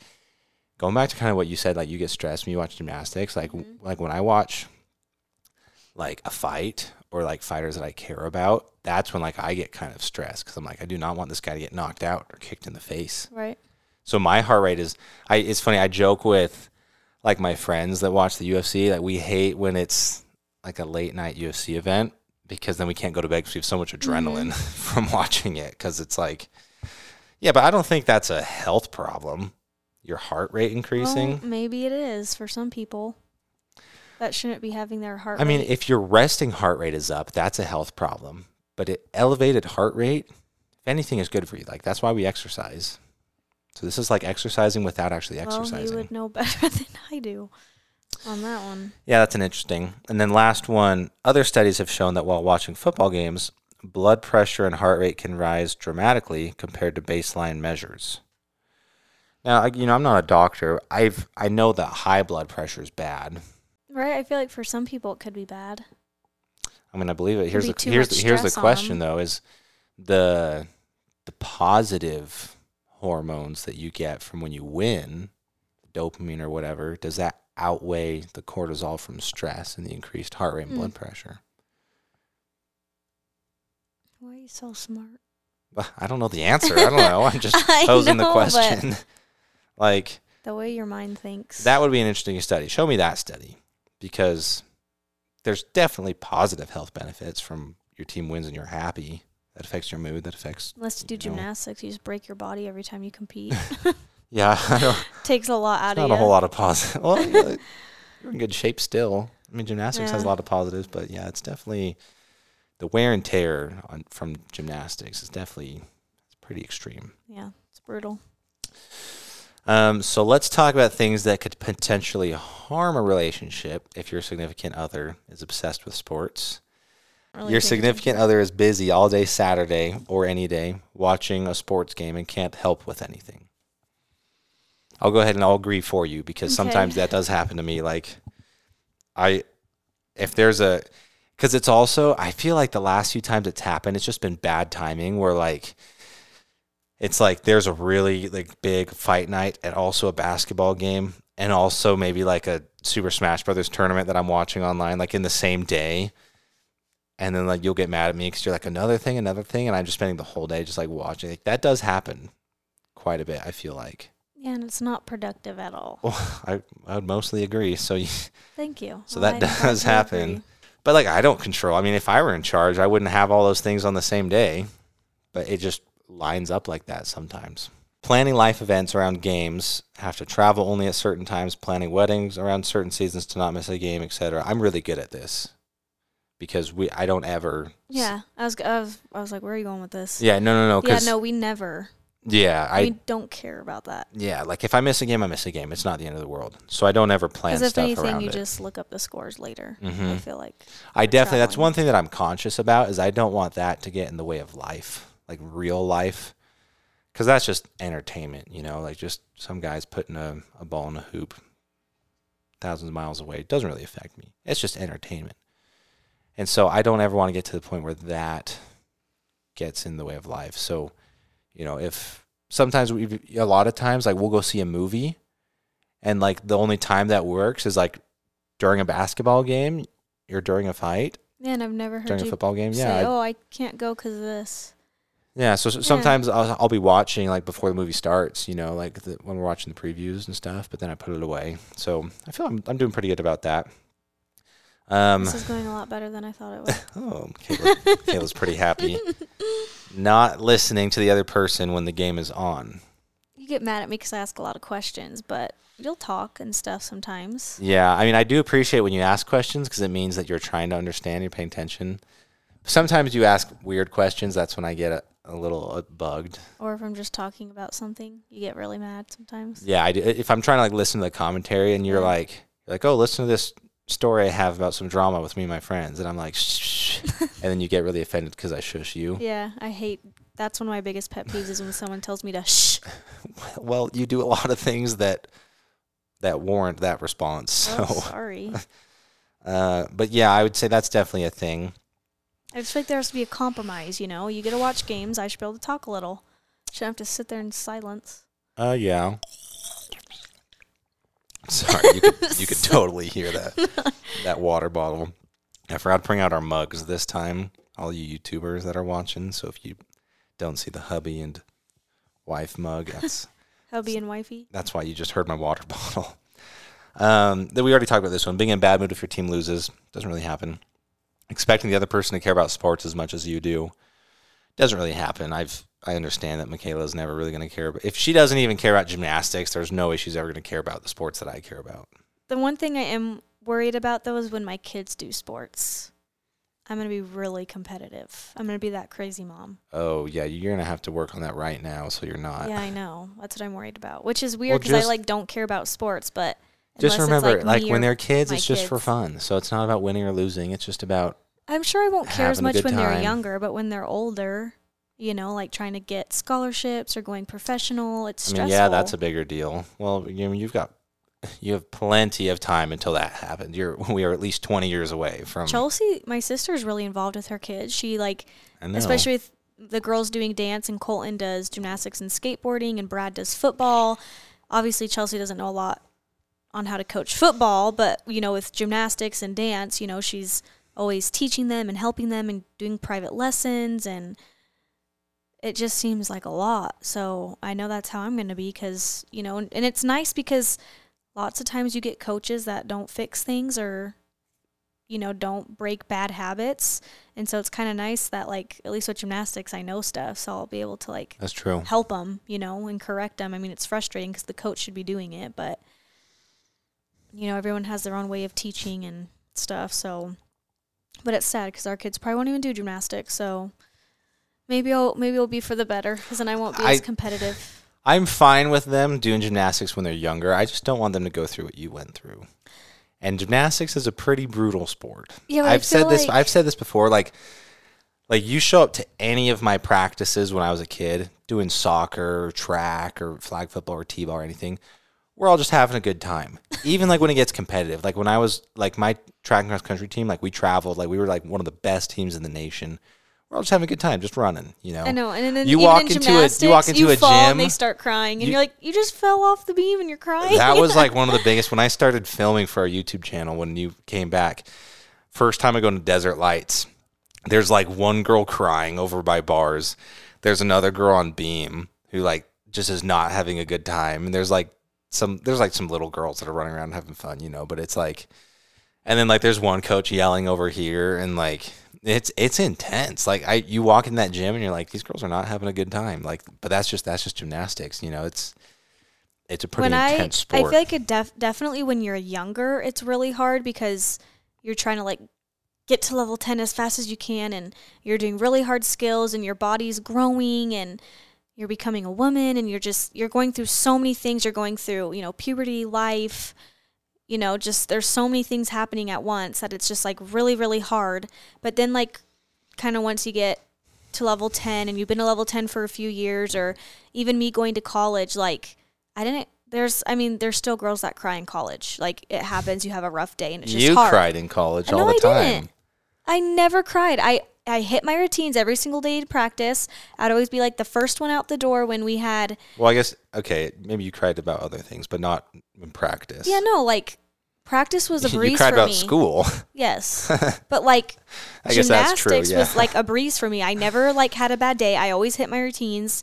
going back to kind of what you said, like you get stressed when you watch gymnastics. Like, mm-hmm. like when I watch like a fight or like fighters that I care about, that's when like I get kind of stressed because I'm like, I do not want this guy to get knocked out or kicked in the face. right. So my heart rate is I it's funny, I joke with like my friends that watch the UFC, like we hate when it's like a late night UFC event because then we can't go to bed because we have so much adrenaline mm-hmm. [LAUGHS] from watching it cuz it's like Yeah, but I don't think that's a health problem. Your heart rate increasing. Well, maybe it is for some people. That shouldn't be having their heart. I mean, rate. if your resting heart rate is up, that's a health problem. But it elevated heart rate, if anything is good for you. Like that's why we exercise. So this is like exercising without actually well, exercising. you would know [LAUGHS] better than I do on that one. Yeah, that's an interesting. And then last one, other studies have shown that while watching football games, blood pressure and heart rate can rise dramatically compared to baseline measures. Now, I- you know, I'm not a doctor. I've I know that high blood pressure is bad. Right? I feel like for some people it could be bad. I mean, I believe it. Here's the here's the, here's the question though: is the the positive hormones that you get from when you win, dopamine or whatever, does that outweigh the cortisol from stress and the increased heart rate and Hmm. blood pressure? Why are you so smart? I don't know the answer. I don't know. I'm just [LAUGHS] posing the know, but- question. [LAUGHS] like The way your mind thinks. that would be an interesting study. Show me that study because there's definitely positive health benefits from your team wins and you're happy. That affects your mood. That affects. Unless you do you know. gymnastics, you just break your body every time you compete. [LAUGHS] Yeah, I don't, Takes a lot out of. not of a whole lot of positive. Well, you're in good shape still. I mean, gymnastics has a lot of positives, but yeah, it's definitely the wear and tear on from gymnastics is definitely it's pretty extreme. Yeah, it's brutal. Um, so let's talk about things that could potentially harm a relationship if your significant other is obsessed with sports. Really your significant other is busy all day Saturday or any day watching a sports game and can't help with anything. I'll go ahead and I'll agree for you because Okay. sometimes that does happen to me. Like, I, if there's a, because it's also, I feel like the last few times it's happened, it's just been bad timing where like, it's like there's a really like big fight night and also a basketball game and also maybe like a Super Smash Brothers tournament that I'm watching online like in the same day. And then like you'll get mad at me because you're like another thing, another thing, and I'm just spending the whole day just like watching. Like, that does happen quite a bit. I feel like. Yeah, and it's not productive at all. Well, [LAUGHS] I I would mostly agree. So, you, [LAUGHS] Thank you. So Well, that [LAUGHS] I'm does happen. agree. But like I don't control. I mean, if I were in charge, I wouldn't have all those things on the same day. But it just lines up like that sometimes. planning life events around games, have to travel only at certain times, planning weddings around certain seasons to not miss a game, etc. I'm really good at this because we I don't ever Yeah, I was, I was, I was like, where are you going with this? Yeah, no no no Yeah, no, we never. Yeah, I we don't care about that. yeah, like if I miss a game, I miss a game. It's not the end of the world. So I don't ever plan Because if stuff anything, around you just look up the scores later. I Mhm. feel like. I definitely that's one thing that I'm conscious about is I don't want that to get in the way of life, like real life. Cuz that's just entertainment, you know, like just some guys putting a, a ball in a hoop thousands of miles away. It doesn't really affect me. It's just entertainment. And so I don't ever want to get to the point where that gets in the way of life. So, you know, if sometimes we a lot of times like we'll go see a movie and like the only time that works is like during a basketball game or during a fight Man, I've never heard during a football game. say, Yeah, "Oh, I can't go because of this." yeah. So, so sometimes I'll, I'll be watching like before the movie starts, you know, like the, when we're watching the previews and stuff. But then I put it away. So I feel I'm, I'm doing pretty good about that. Um, this is going a lot better than I thought it would. [LAUGHS] oh, Kayla, Kayla's pretty happy. [LAUGHS] Not listening to the other person when the game is on. you get mad at me because I ask a lot of questions, but you'll talk and stuff sometimes. Yeah, I mean, I do appreciate when you ask questions because it means that you're trying to understand, you're paying attention. Sometimes you ask weird questions. That's when I get a, a little uh, bugged. Or if I'm just talking about something, you get really mad sometimes. Yeah, I do. If I'm trying to like listen to the commentary and you're like, you're like, oh, listen to this story I have about some drama with me and my friends, and I'm like, shh, [LAUGHS] and then you get really offended because I shush you. Yeah, I hate. That's one of my biggest pet peeves is when someone tells me to shh. [LAUGHS] Well, you do a lot of things that that warrant that response. So, Oh, sorry. [LAUGHS] uh, but yeah, I would say that's definitely a thing. I just feel like there has to be a compromise. You know, you get to watch games. I should be able to talk a little. Shouldn't have to sit there in silence. Uh, yeah. Sorry, you could, you could [LAUGHS] totally hear that [LAUGHS] that water bottle. I forgot to bring out our mugs this time. All you YouTubers that are watching. So if you don't see the hubby and wife mug, that's [LAUGHS] Hubby and wifey. that's why you just heard my water bottle. Um, then we already talked about this one. Being in a bad mood if your team loses doesn't really happen. Expecting the other person to care about sports as much as you do doesn't really happen. I've I understand that Mykayla's never really going to care, but if she doesn't even care about gymnastics, there's no way she's ever going to care about the sports that I care about. The one thing I am worried about though is when my kids do sports. I'm gonna be really competitive. I'm gonna be that crazy mom. Oh yeah, you're going to have to work on that right now, so you're not. yeah, I know. That's what I'm worried about. Which is weird Well, because I like don't care about sports, but Just remember, like, me when they're kids, it's just for fun. So it's not about winning or losing. It's just about I'm sure I won't care as much when they're younger, but when they're older, you know, like trying to get scholarships or going professional, it's I mean, stressful. yeah, that's a bigger deal. Well, you mean, you've got you have plenty of time until that happens. You're [LAUGHS] we are at least twenty years away from. Chelsea, my sister's really involved with her kids. She like, know. especially with the girls doing dance, and Colton does gymnastics and skateboarding, and Brad does football. Obviously, Chelsea doesn't know a lot on how to coach football, but you know, with gymnastics and dance, you know, she's always teaching them and helping them and doing private lessons and it just seems like a lot. So I know that's how I'm going to be because, you know, and, and it's nice because lots of times you get coaches that don't fix things or, you know, don't break bad habits. And so it's kind of nice that, like, at least with gymnastics, I know stuff. So I'll be able to, like, That's true. help them, you know, and correct them. I mean, it's frustrating because the coach should be doing it, but, you know, everyone has their own way of teaching and stuff. So, but it's sad because our kids probably won't even do gymnastics. So maybe I'll maybe it'll be for the better because then I won't be I- as competitive. I'm fine with them doing gymnastics when they're younger. I just don't want them to go through what you went through. And gymnastics is a pretty brutal sport. Yeah, I've said feel this. like- I've said this before. Like, like you show up to any of my practices when I was a kid, doing soccer, or track, or flag football, or t-ball, or anything. We're all just having a good time. [LAUGHS] Even like when it gets competitive. Like when I was like my track and cross country team, like we traveled, like we were like one of the best teams in the nation. We're all just having a good time, just running. You know. I know, and then You even walk in into a- you walk into a fall gym, and they start crying, and you- you, are like, you just fell off the beam and you're crying. that was like one of the [LAUGHS] biggest when I started filming for our YouTube channel when you came back. First time I go to Desert Lights, there's like one girl crying over by bars. There's another girl on beam who like just is not having a good time. And there's like some there's like some little girls that are running around having fun, you know, but it's like and then like there's one coach yelling over here and like it's it's intense. Like I, you walk in that gym and you're like, these girls are not having a good time. Like, but that's just that's just gymnastics. You know, it's it's a pretty when intense I sport. I feel like it def- definitely when you're younger, it's really hard because you're trying to like get to level 10 as fast as you can and you're doing really hard skills and your body's growing and you're becoming a woman and you're just you're going through so many things you're going through you know puberty life you know just there's so many things happening at once that it's just like really really hard but then like kind of once you get to level 10 and you've been to level 10 for a few years or even me going to college like i didn't there's i mean there's still girls that cry in college like it happens you have a rough day and it's just you hard cried in college No, all the I time. didn't. I never cried. I I hit my routines every single day to practice. I'd always be like the first one out the door when we had Well, I guess okay, maybe you cried about other things, but not in practice. yeah no like practice was a [LAUGHS] breeze you cried for about me. school. [LAUGHS] Yes, [LAUGHS] but like I guess that's true. gymnastics Yeah. was like a breeze for me. I never like had a bad day. I always hit my routines.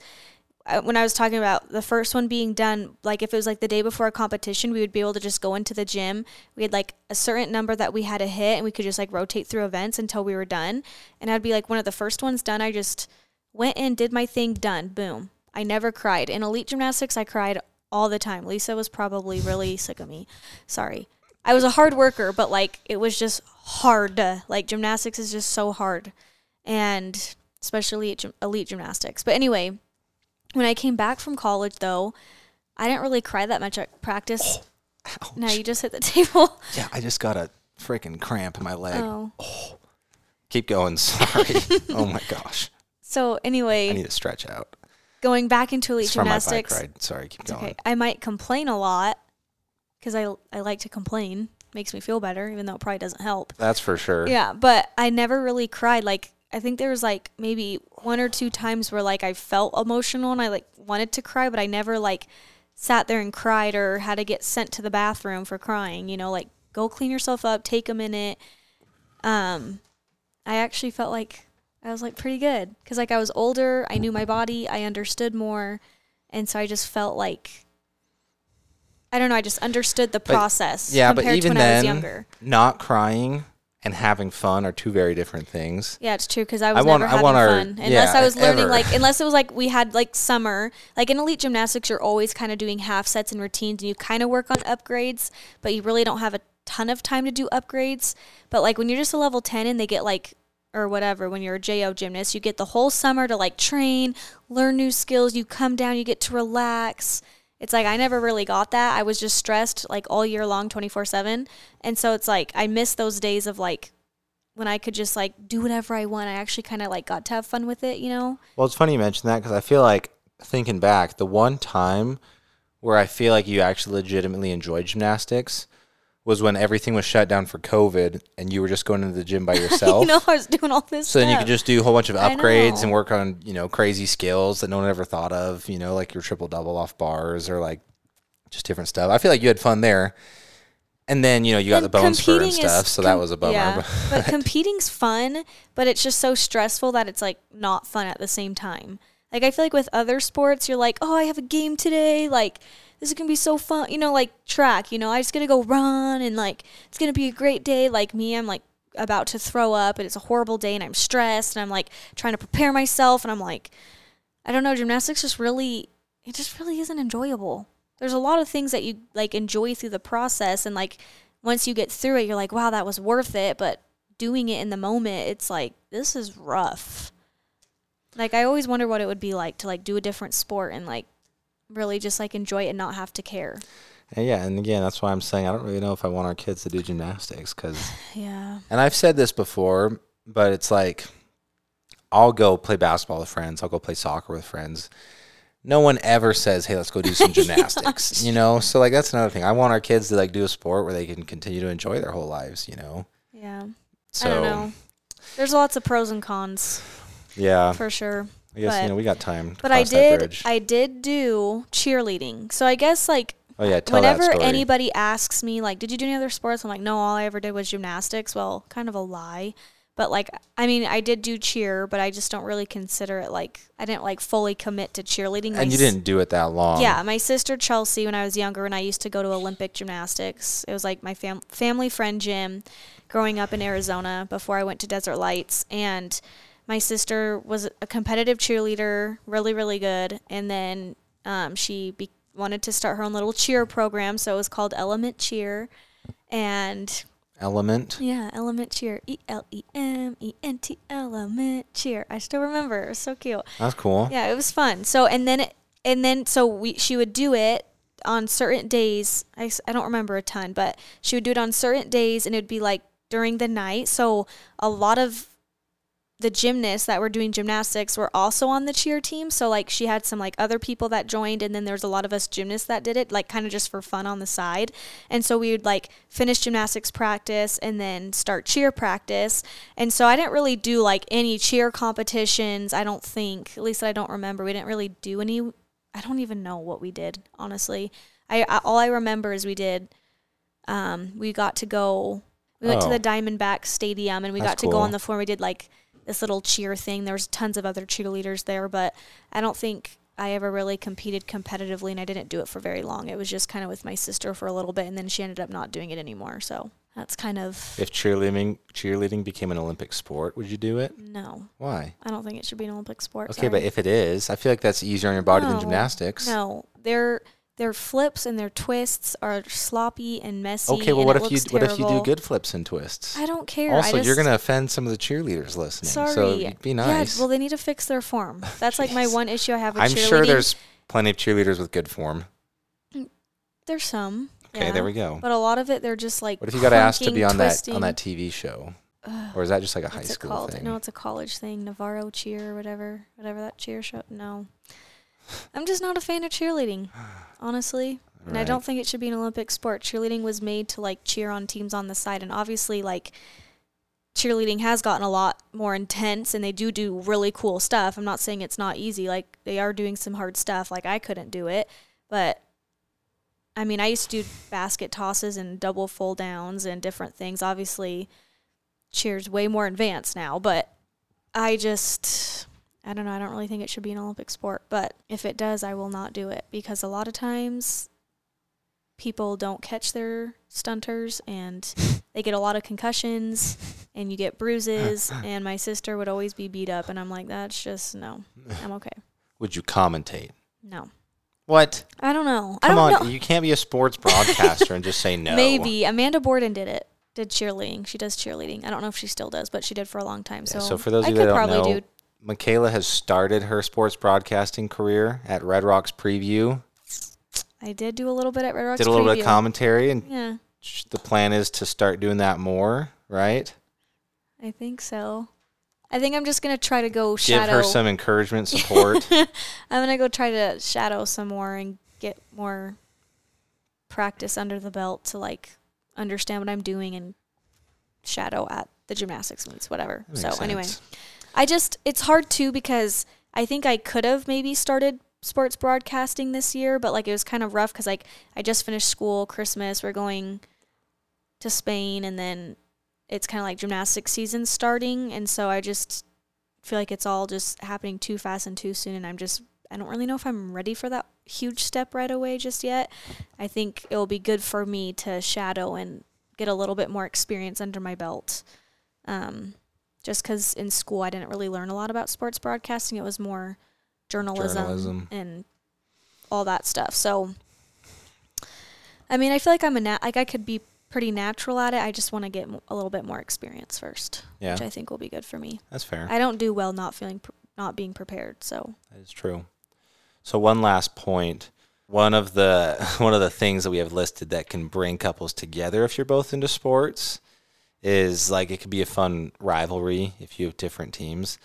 Uh, When I was talking about the first one being done, like if it was like the day before a competition, we would be able to just go into the gym. We had like a certain number that we had to hit, and we could just like rotate through events until we were done. And I'd be like one of the first ones done. I just went in, did my thing, done, boom. I never cried. In elite gymnastics, I cried all the time. Lisa was probably really sick of me. Sorry. I was a hard worker, but like it was just hard. Like gymnastics is just so hard, and especially elite, gym- elite gymnastics. But anyway, when I came back from college, though, I didn't really cry that much at practice. Oh, ouch. Now you just hit the [LAUGHS] table. Yeah, I just got a freaking cramp in my leg. Oh, oh Keep going. [LAUGHS] Sorry. oh my gosh. so anyway, I need to stretch out. going back into elite It's from my bike gymnastics. ride. Sorry, keep going. okay. I might complain a lot because I I like to complain. Makes me feel better, even though it probably doesn't help. That's for sure. Yeah, but I never really cried. Like I think there was like maybe one or two times where like I felt emotional and I like wanted to cry, but I never like sat there and cried or had to get sent to the bathroom for crying. You know, like go clean yourself up, take a minute. Um, I actually felt like I was like pretty good because like I was older, I knew my body, I understood more, and so I just felt like. I don't know. I just understood the process. Yeah, but even to when I was then, younger. not crying and having fun are two very different things. Yeah, it's true because I was want- never I having want our- fun unless yeah, I was learning ever. like unless it was like we had like summer like in elite gymnastics you're always kind of doing half sets and routines and you kind of work on upgrades but you really don't have a ton of time to do upgrades but like when you're just a level 10 and they get like or whatever when you're a JO gymnast you get the whole summer to like train learn new skills you come down you get to relax it's like I never really got that I was just stressed like all year long 24/7 and so it's like I miss those days of like when I could just like do whatever I want. I actually kind of like got to have fun with it, you know? Well, it's funny you mention that because I feel like thinking back, the one time where I feel like you actually legitimately enjoyed gymnastics was when everything was shut down for COVID and you were just going into the gym by yourself. [LAUGHS] you know, I was doing all this. So then you could just do a whole bunch of upgrades and work on, you know, crazy skills that no one ever thought of, you know, like your triple double off bars or like just different stuff. I feel like you had fun there. And then, you know, you got And the bone spur and is stuff, so that was a bummer. Yeah, but [LAUGHS] competing's fun, but it's just so stressful that it's like not fun at the same time. Like I feel like with other sports, you're like, oh, I have a game today. Like this is gonna be so fun. You know, like track. You know, I just gonna go run and like it's gonna be a great day. Like me, I'm like about to throw up and it's a horrible day and I'm stressed and I'm like trying to prepare myself and I'm like, I don't know, gymnastics just really, it just really isn't enjoyable. There's a lot of things that you like enjoy through the process and like once you get through it, you're like, wow, that was worth it. But doing it in the moment, it's like, this is rough. Like, I always wonder what it would be like to like do a different sport and like really just like enjoy it and not have to care. And yeah, and again, that's why I'm saying I don't really know if I want our kids to do gymnastics because, [SIGHS] Yeah. and I've said this before, but it's like I'll go play basketball with friends, I'll go play soccer with friends. No one ever says, "Hey, let's go do some [LAUGHS] gymnastics," you know. So like that's another thing. I want our kids to like do a sport where they can continue to enjoy their whole lives, you know. Yeah. So I don't know. There's lots of pros and cons yeah, for sure. I guess but- you know we got time. To But I did. I did do cheerleading. So I guess like oh yeah, whenever anybody asks me like did you do any other sports i'm like no all i ever did was gymnastics well kind of a lie But like, I mean, I did do cheer, but I just don't really consider it like I didn't like fully commit to cheerleading. My And you s- didn't do it that long. Yeah, my sister Chelsea, when I was younger, and I used to go to Olympic gymnastics. It was like my fam- family friend gym growing up in Arizona before I went to Desert Lights. And my sister was a competitive cheerleader, really, really good. And then um, she be- wanted to start her own little cheer program, so it was called Element Cheer. And Element. yeah, Element Cheer, E L E M E N T Element Cheer. I still remember. It was so cute. That's cool. Yeah, it was fun. So and then it, and then so we she would do it on certain days. I, I don't remember a ton, but she would do it on certain days and it would be like during the night. So a lot of the gymnasts that were doing gymnastics were also on the cheer team. So like she had some like other people that joined and then there's a lot of us gymnasts that did it like kind of just for fun on the side. And so we would like finish gymnastics practice and then start cheer practice. And so I didn't really do like any cheer competitions. I don't think, at least I don't remember. We didn't really do any I don't even know what we did, honestly. I, I all I remember is we did um we got to go we went to Oh. the Diamondback Stadium and we That's got to go on the floor. We did like this little cheer thing. There was tons of other cheerleaders there, but I don't think I ever really competed competitively, and I didn't do it for very long. It was just kind of with my sister for a little bit, and then she ended up not doing it anymore. So that's kind of If cheerleading cheerleading became an Olympic sport, would you do it? no. Why? I don't think it should be an Olympic sport. Okay, but if it is, I feel like that's easier on your body than gymnastics. no, their their flips and their twists are sloppy and messy. Okay, well, what if you looks what if you do good flips and twists? I don't care. Also, just, you're gonna offend some of the cheerleaders listening. Sorry. So be nice. Yeah, well, they need to fix their form. That's like my one issue I have with I'm sure there's plenty of cheerleaders with good form. Mm, there's some. Okay, yeah. there we go. But a lot of it, they're just like. What if you got asked to be on that on that TV show, Ugh, or is that just like a high school called? thing? No, it's a college thing. Navarro cheer or whatever, whatever that cheer show. No, I'm just not a fan of cheerleading, honestly. And I don't think it should be an Olympic sport. Cheerleading was made to like cheer on teams on the side, and obviously, like cheerleading has gotten a lot more intense, and they do do really cool stuff. I'm not saying it's not easy. Like they are doing some hard stuff. Like I couldn't do it, but I mean, I used to do basket tosses and double full downs and different things. Obviously, cheers way more advanced now, but I just I don't know. I don't really think it should be an Olympic sport, but if it does, I will not do it because a lot of times people don't catch their stunters and [LAUGHS] they get a lot of concussions and you get bruises [LAUGHS] and my sister would always be beat up and I'm like that's just no. [LAUGHS] I'm okay. Would you commentate? No. What? I don't know. I Come don't on, know. you can't be a sports broadcaster and just say no. Maybe Amanda Borden did it. Did cheerleading. She does cheerleading. I don't know if she still does, but she did for a long time. Yeah, so so for those I of you could that don't probably know, do Mykayla has started her sports broadcasting career at Red Rocks Preview. I did do a little bit at Red Rocks. Preview. Did a little bit of commentary, and Yeah, the plan is to start doing that more, right? I think so. I think I'm just gonna try to go Give shadow. her some encouragement, [LAUGHS] support. I'm gonna go try to shadow some more and get more practice under the belt to like understand what I'm doing and shadow at the gymnastics meets, whatever. So makes anyway, sense. I just it's hard too because I think I could have maybe started sports broadcasting this year, but like it was kind of rough because like I just finished school, Christmas, we're going to Spain, and then it's kind of like gymnastics season starting, and so I just feel like it's all just happening too fast and too soon, and I'm just I don't really know if I'm ready for that huge step right away just yet. I think it will be good for me to shadow and get a little bit more experience under my belt. Um, just because in school I didn't really learn a lot about sports broadcasting. It was more journalism, Journalism. and all that stuff. So, I mean, I feel like I'm a nat- like I could be pretty natural at it. I just want to get a little bit more experience first, Yeah, which I think will be good for me. that's fair. I don't do well not feeling pr- not being prepared. So, That is true. So one last point. One of the [LAUGHS] one of the things that we have listed that can bring couples together if you're both into sports is like it could be a fun rivalry if you have different teams.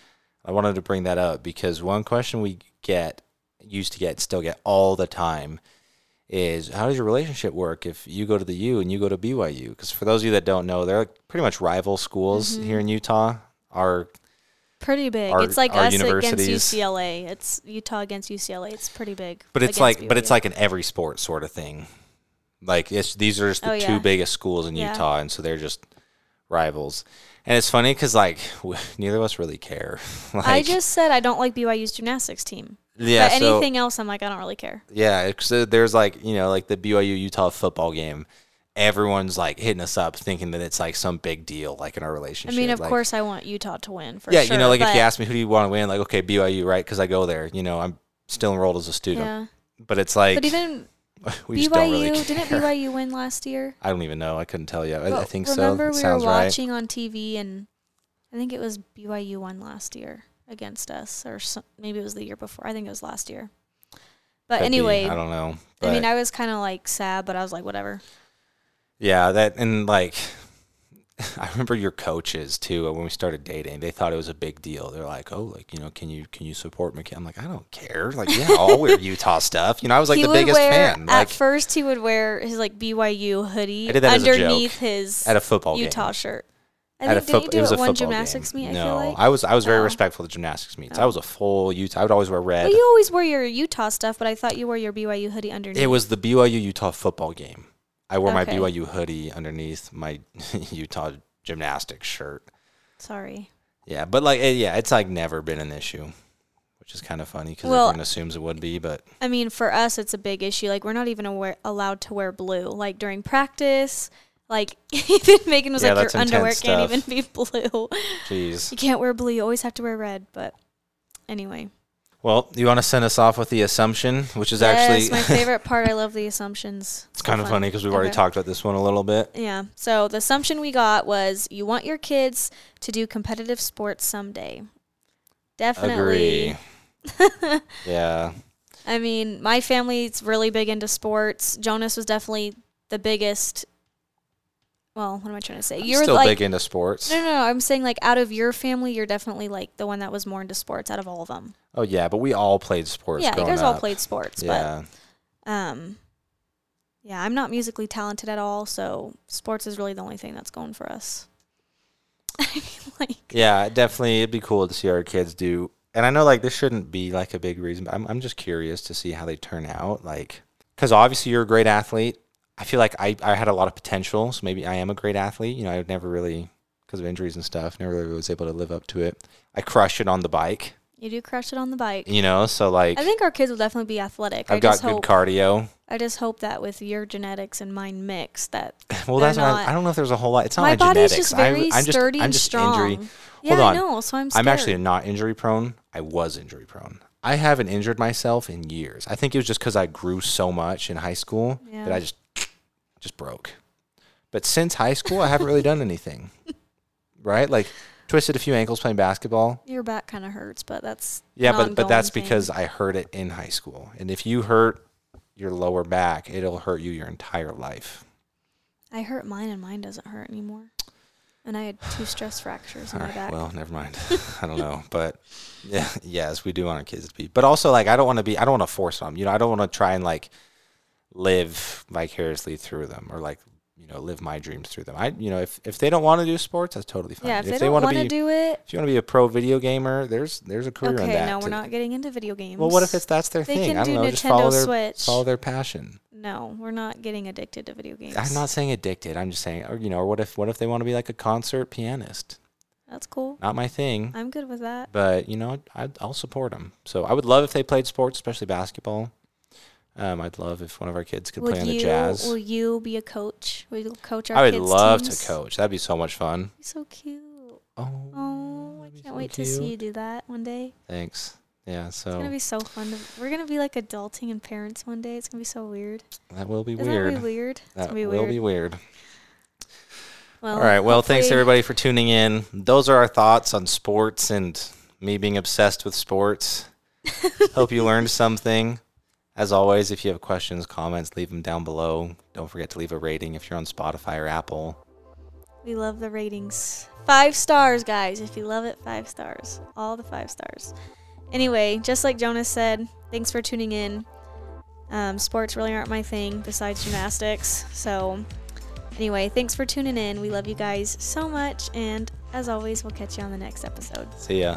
I wanted to bring that up because one question we get used to get still get all the time is how does your relationship work if you go to the U and you go to BYU? Because for those of you that don't know, they're like pretty much rival schools Mhm. here in Utah. Are pretty big. Our- it's like us against UCLA. It's Utah against UCLA. It's pretty big. But it's like, but it's like an every sport sort of thing. Like it's these are just the Oh, two yeah. biggest schools in Yeah. Utah, and so they're just rivals. And it's funny because like [LAUGHS] neither of us really care. [LAUGHS] like, I just said I don't like BYU's gymnastics team. yeah. but so anything else, I'm like, I don't really care. yeah, so there's like you know like the BYU Utah football game. Everyone's like hitting us up, thinking that it's like some big deal, like in our relationship. I mean, of like, course, I want Utah to win for yeah, sure. you know, like if you ask me who do you want to win, like okay, BYU, right? Because I go there. You know, I'm still enrolled as a student, yeah. but it's like But even [LAUGHS] we don't really BYU didn't. BYU win last year? I don't even know. I couldn't tell you. I, I think so. Remember, we were sounds right. watching on TV, and I think it was BYU won last year against us, or some, maybe it was the year before. I think it was last year. But Could be. anyway, I don't know. I mean, I was kind of like sad, but I was like, whatever. Yeah, that and like [LAUGHS] I remember your coaches too uh, when we started dating. They thought it was a big deal. They're like, "Oh, like you know, can you can you support McKenna?" I'm like, "I don't care. Like, yeah, I'll wear [LAUGHS] Utah stuff." You know, I was like he the biggest wear, fan. At first, he would wear his like BYU hoodie I did that as a joke underneath his at a football Utah game. shirt. I At a think did foot- do it was it one gymnastics game. meet? No, I feel like. I was I was very Oh. respectful of gymnastics meets. Oh. I was a full Utah. I would always wear red. Well, you always wear your Utah stuff, but I thought you wore your BYU hoodie underneath. It was the BYU Utah football game. I wore Okay. my BYU hoodie underneath my [LAUGHS] Utah gymnastics shirt. Sorry. Yeah, but like, eh, yeah, it's like never been an issue, which is kind of funny because Well- everyone assumes it would be. But I mean, for us, it's a big issue. Like, we're not even aware, allowed to wear blue. Like, during practice, like, [LAUGHS] even Megan was Yeah, like, your underwear intense can't even be [LAUGHS] blue. jeez. You can't wear blue. You always have to wear red. But anyway. Well, you want to send us off with the assumption, which is actually my favorite part. I love the assumptions. [LAUGHS] it's So kind of fun. funny because we've already talked about this one a little bit. Yeah. So the assumption we got was you want your kids to do competitive sports someday. Definitely. Agree. [LAUGHS] yeah, I mean, my family's really big into sports. Jonas was definitely the biggest. Well, what am I trying to say? I'm You're still like big into sports. no, no, no. I'm saying like out of your family, you're definitely like the one that was more into sports out of all of them. Oh yeah, but we all played sports. yeah, you guys all played sports, Yeah, but um, yeah, I'm not musically talented at all, so sports is really the only thing that's going for us. [LAUGHS] Like yeah, definitely. It'd be cool to see our kids do. And I know like this shouldn't be like a big reason, but I'm I'm just curious to see how they turn out. Like, because obviously you're a great athlete. I feel like I I had a lot of potential, so maybe I am a great athlete. You know, I never really because of injuries and stuff, never really was able to live up to it. I crushed it on the bike. you do crush it on the bike. You know, so like I think our kids will definitely be athletic. I I've got just good hope. cardio. I just hope that with your genetics and mine mixed, that [LAUGHS] Well, that's not- I, I don't know if there's a whole lot. It's not my my, body's genetics. just very I, I'm just, sturdy I'm and just strong. injury. Yeah, Hold I on. know. So I'm. Scared. I'm actually not injury prone. I was injury prone. I haven't injured myself in years. I think it was just because I grew so much in high school that I just just broke. But since high school, I haven't really done anything. [LAUGHS] right? Like twisted a few ankles playing basketball. Your back kind of hurts, but that's Yeah, but but that's thing. because I hurt it in high school. And if you hurt your lower back, it'll hurt you your entire life. I hurt mine, and mine doesn't hurt anymore. And I had two stress fractures in All my right. back. Well, never mind. [LAUGHS] I don't know, but [LAUGHS] yeah, yes, we do want our kids to be. But also, like, I don't want to be. I don't want to force them. You know, I don't want to try and like live vicariously through them, or like you know, live my dreams through them. I, you know, if if they don't want to do sports, that's totally fine. yeah, if, they, don't wanna want to do it, if you want to be a pro video gamer, there's there's a career in okay. that. No, we're not getting into video games. Well, what if it's that's their they thing? can I don't do know. Just follow Nintendo their Switch? follow their passion. No, we're not getting addicted to video games. I'm not saying addicted. I'm just saying, or you know, or what if what if they want to be like a concert pianist? That's cool. Not my thing. I'm good with that. but you know I'd, I'll support them. So I would love if they played sports, especially basketball. Um, I'd love if one of our kids could play Would on you? the Jazz. Will you be a coach? Will you coach our I would kids' love teams? to coach. That'd be so much fun. So cute. Oh, Oh, I can't so wait to see you do that one day. Thanks. Yeah, so It's gonna be so fun. To, we're gonna be like adulting and parents one day. It's gonna be so weird. that will be Isn't weird. that will be weird? That be will weird. be weird. well, All right. Well, thanks everybody for tuning in. Those are our thoughts on sports and me being obsessed with sports. [LAUGHS] Hope you learned something. As always, if you have questions, comments, leave them down below. Don't forget to leave a rating if you're on Spotify or Apple. We love the ratings. Five stars, guys. If you love it, five stars. All the five stars. Anyway, just like Jonas said, thanks for tuning in. Um, sports really aren't my thing besides gymnastics. So, anyway, thanks for tuning in. We love you guys so much. And as always, we'll catch you on the next episode. See ya.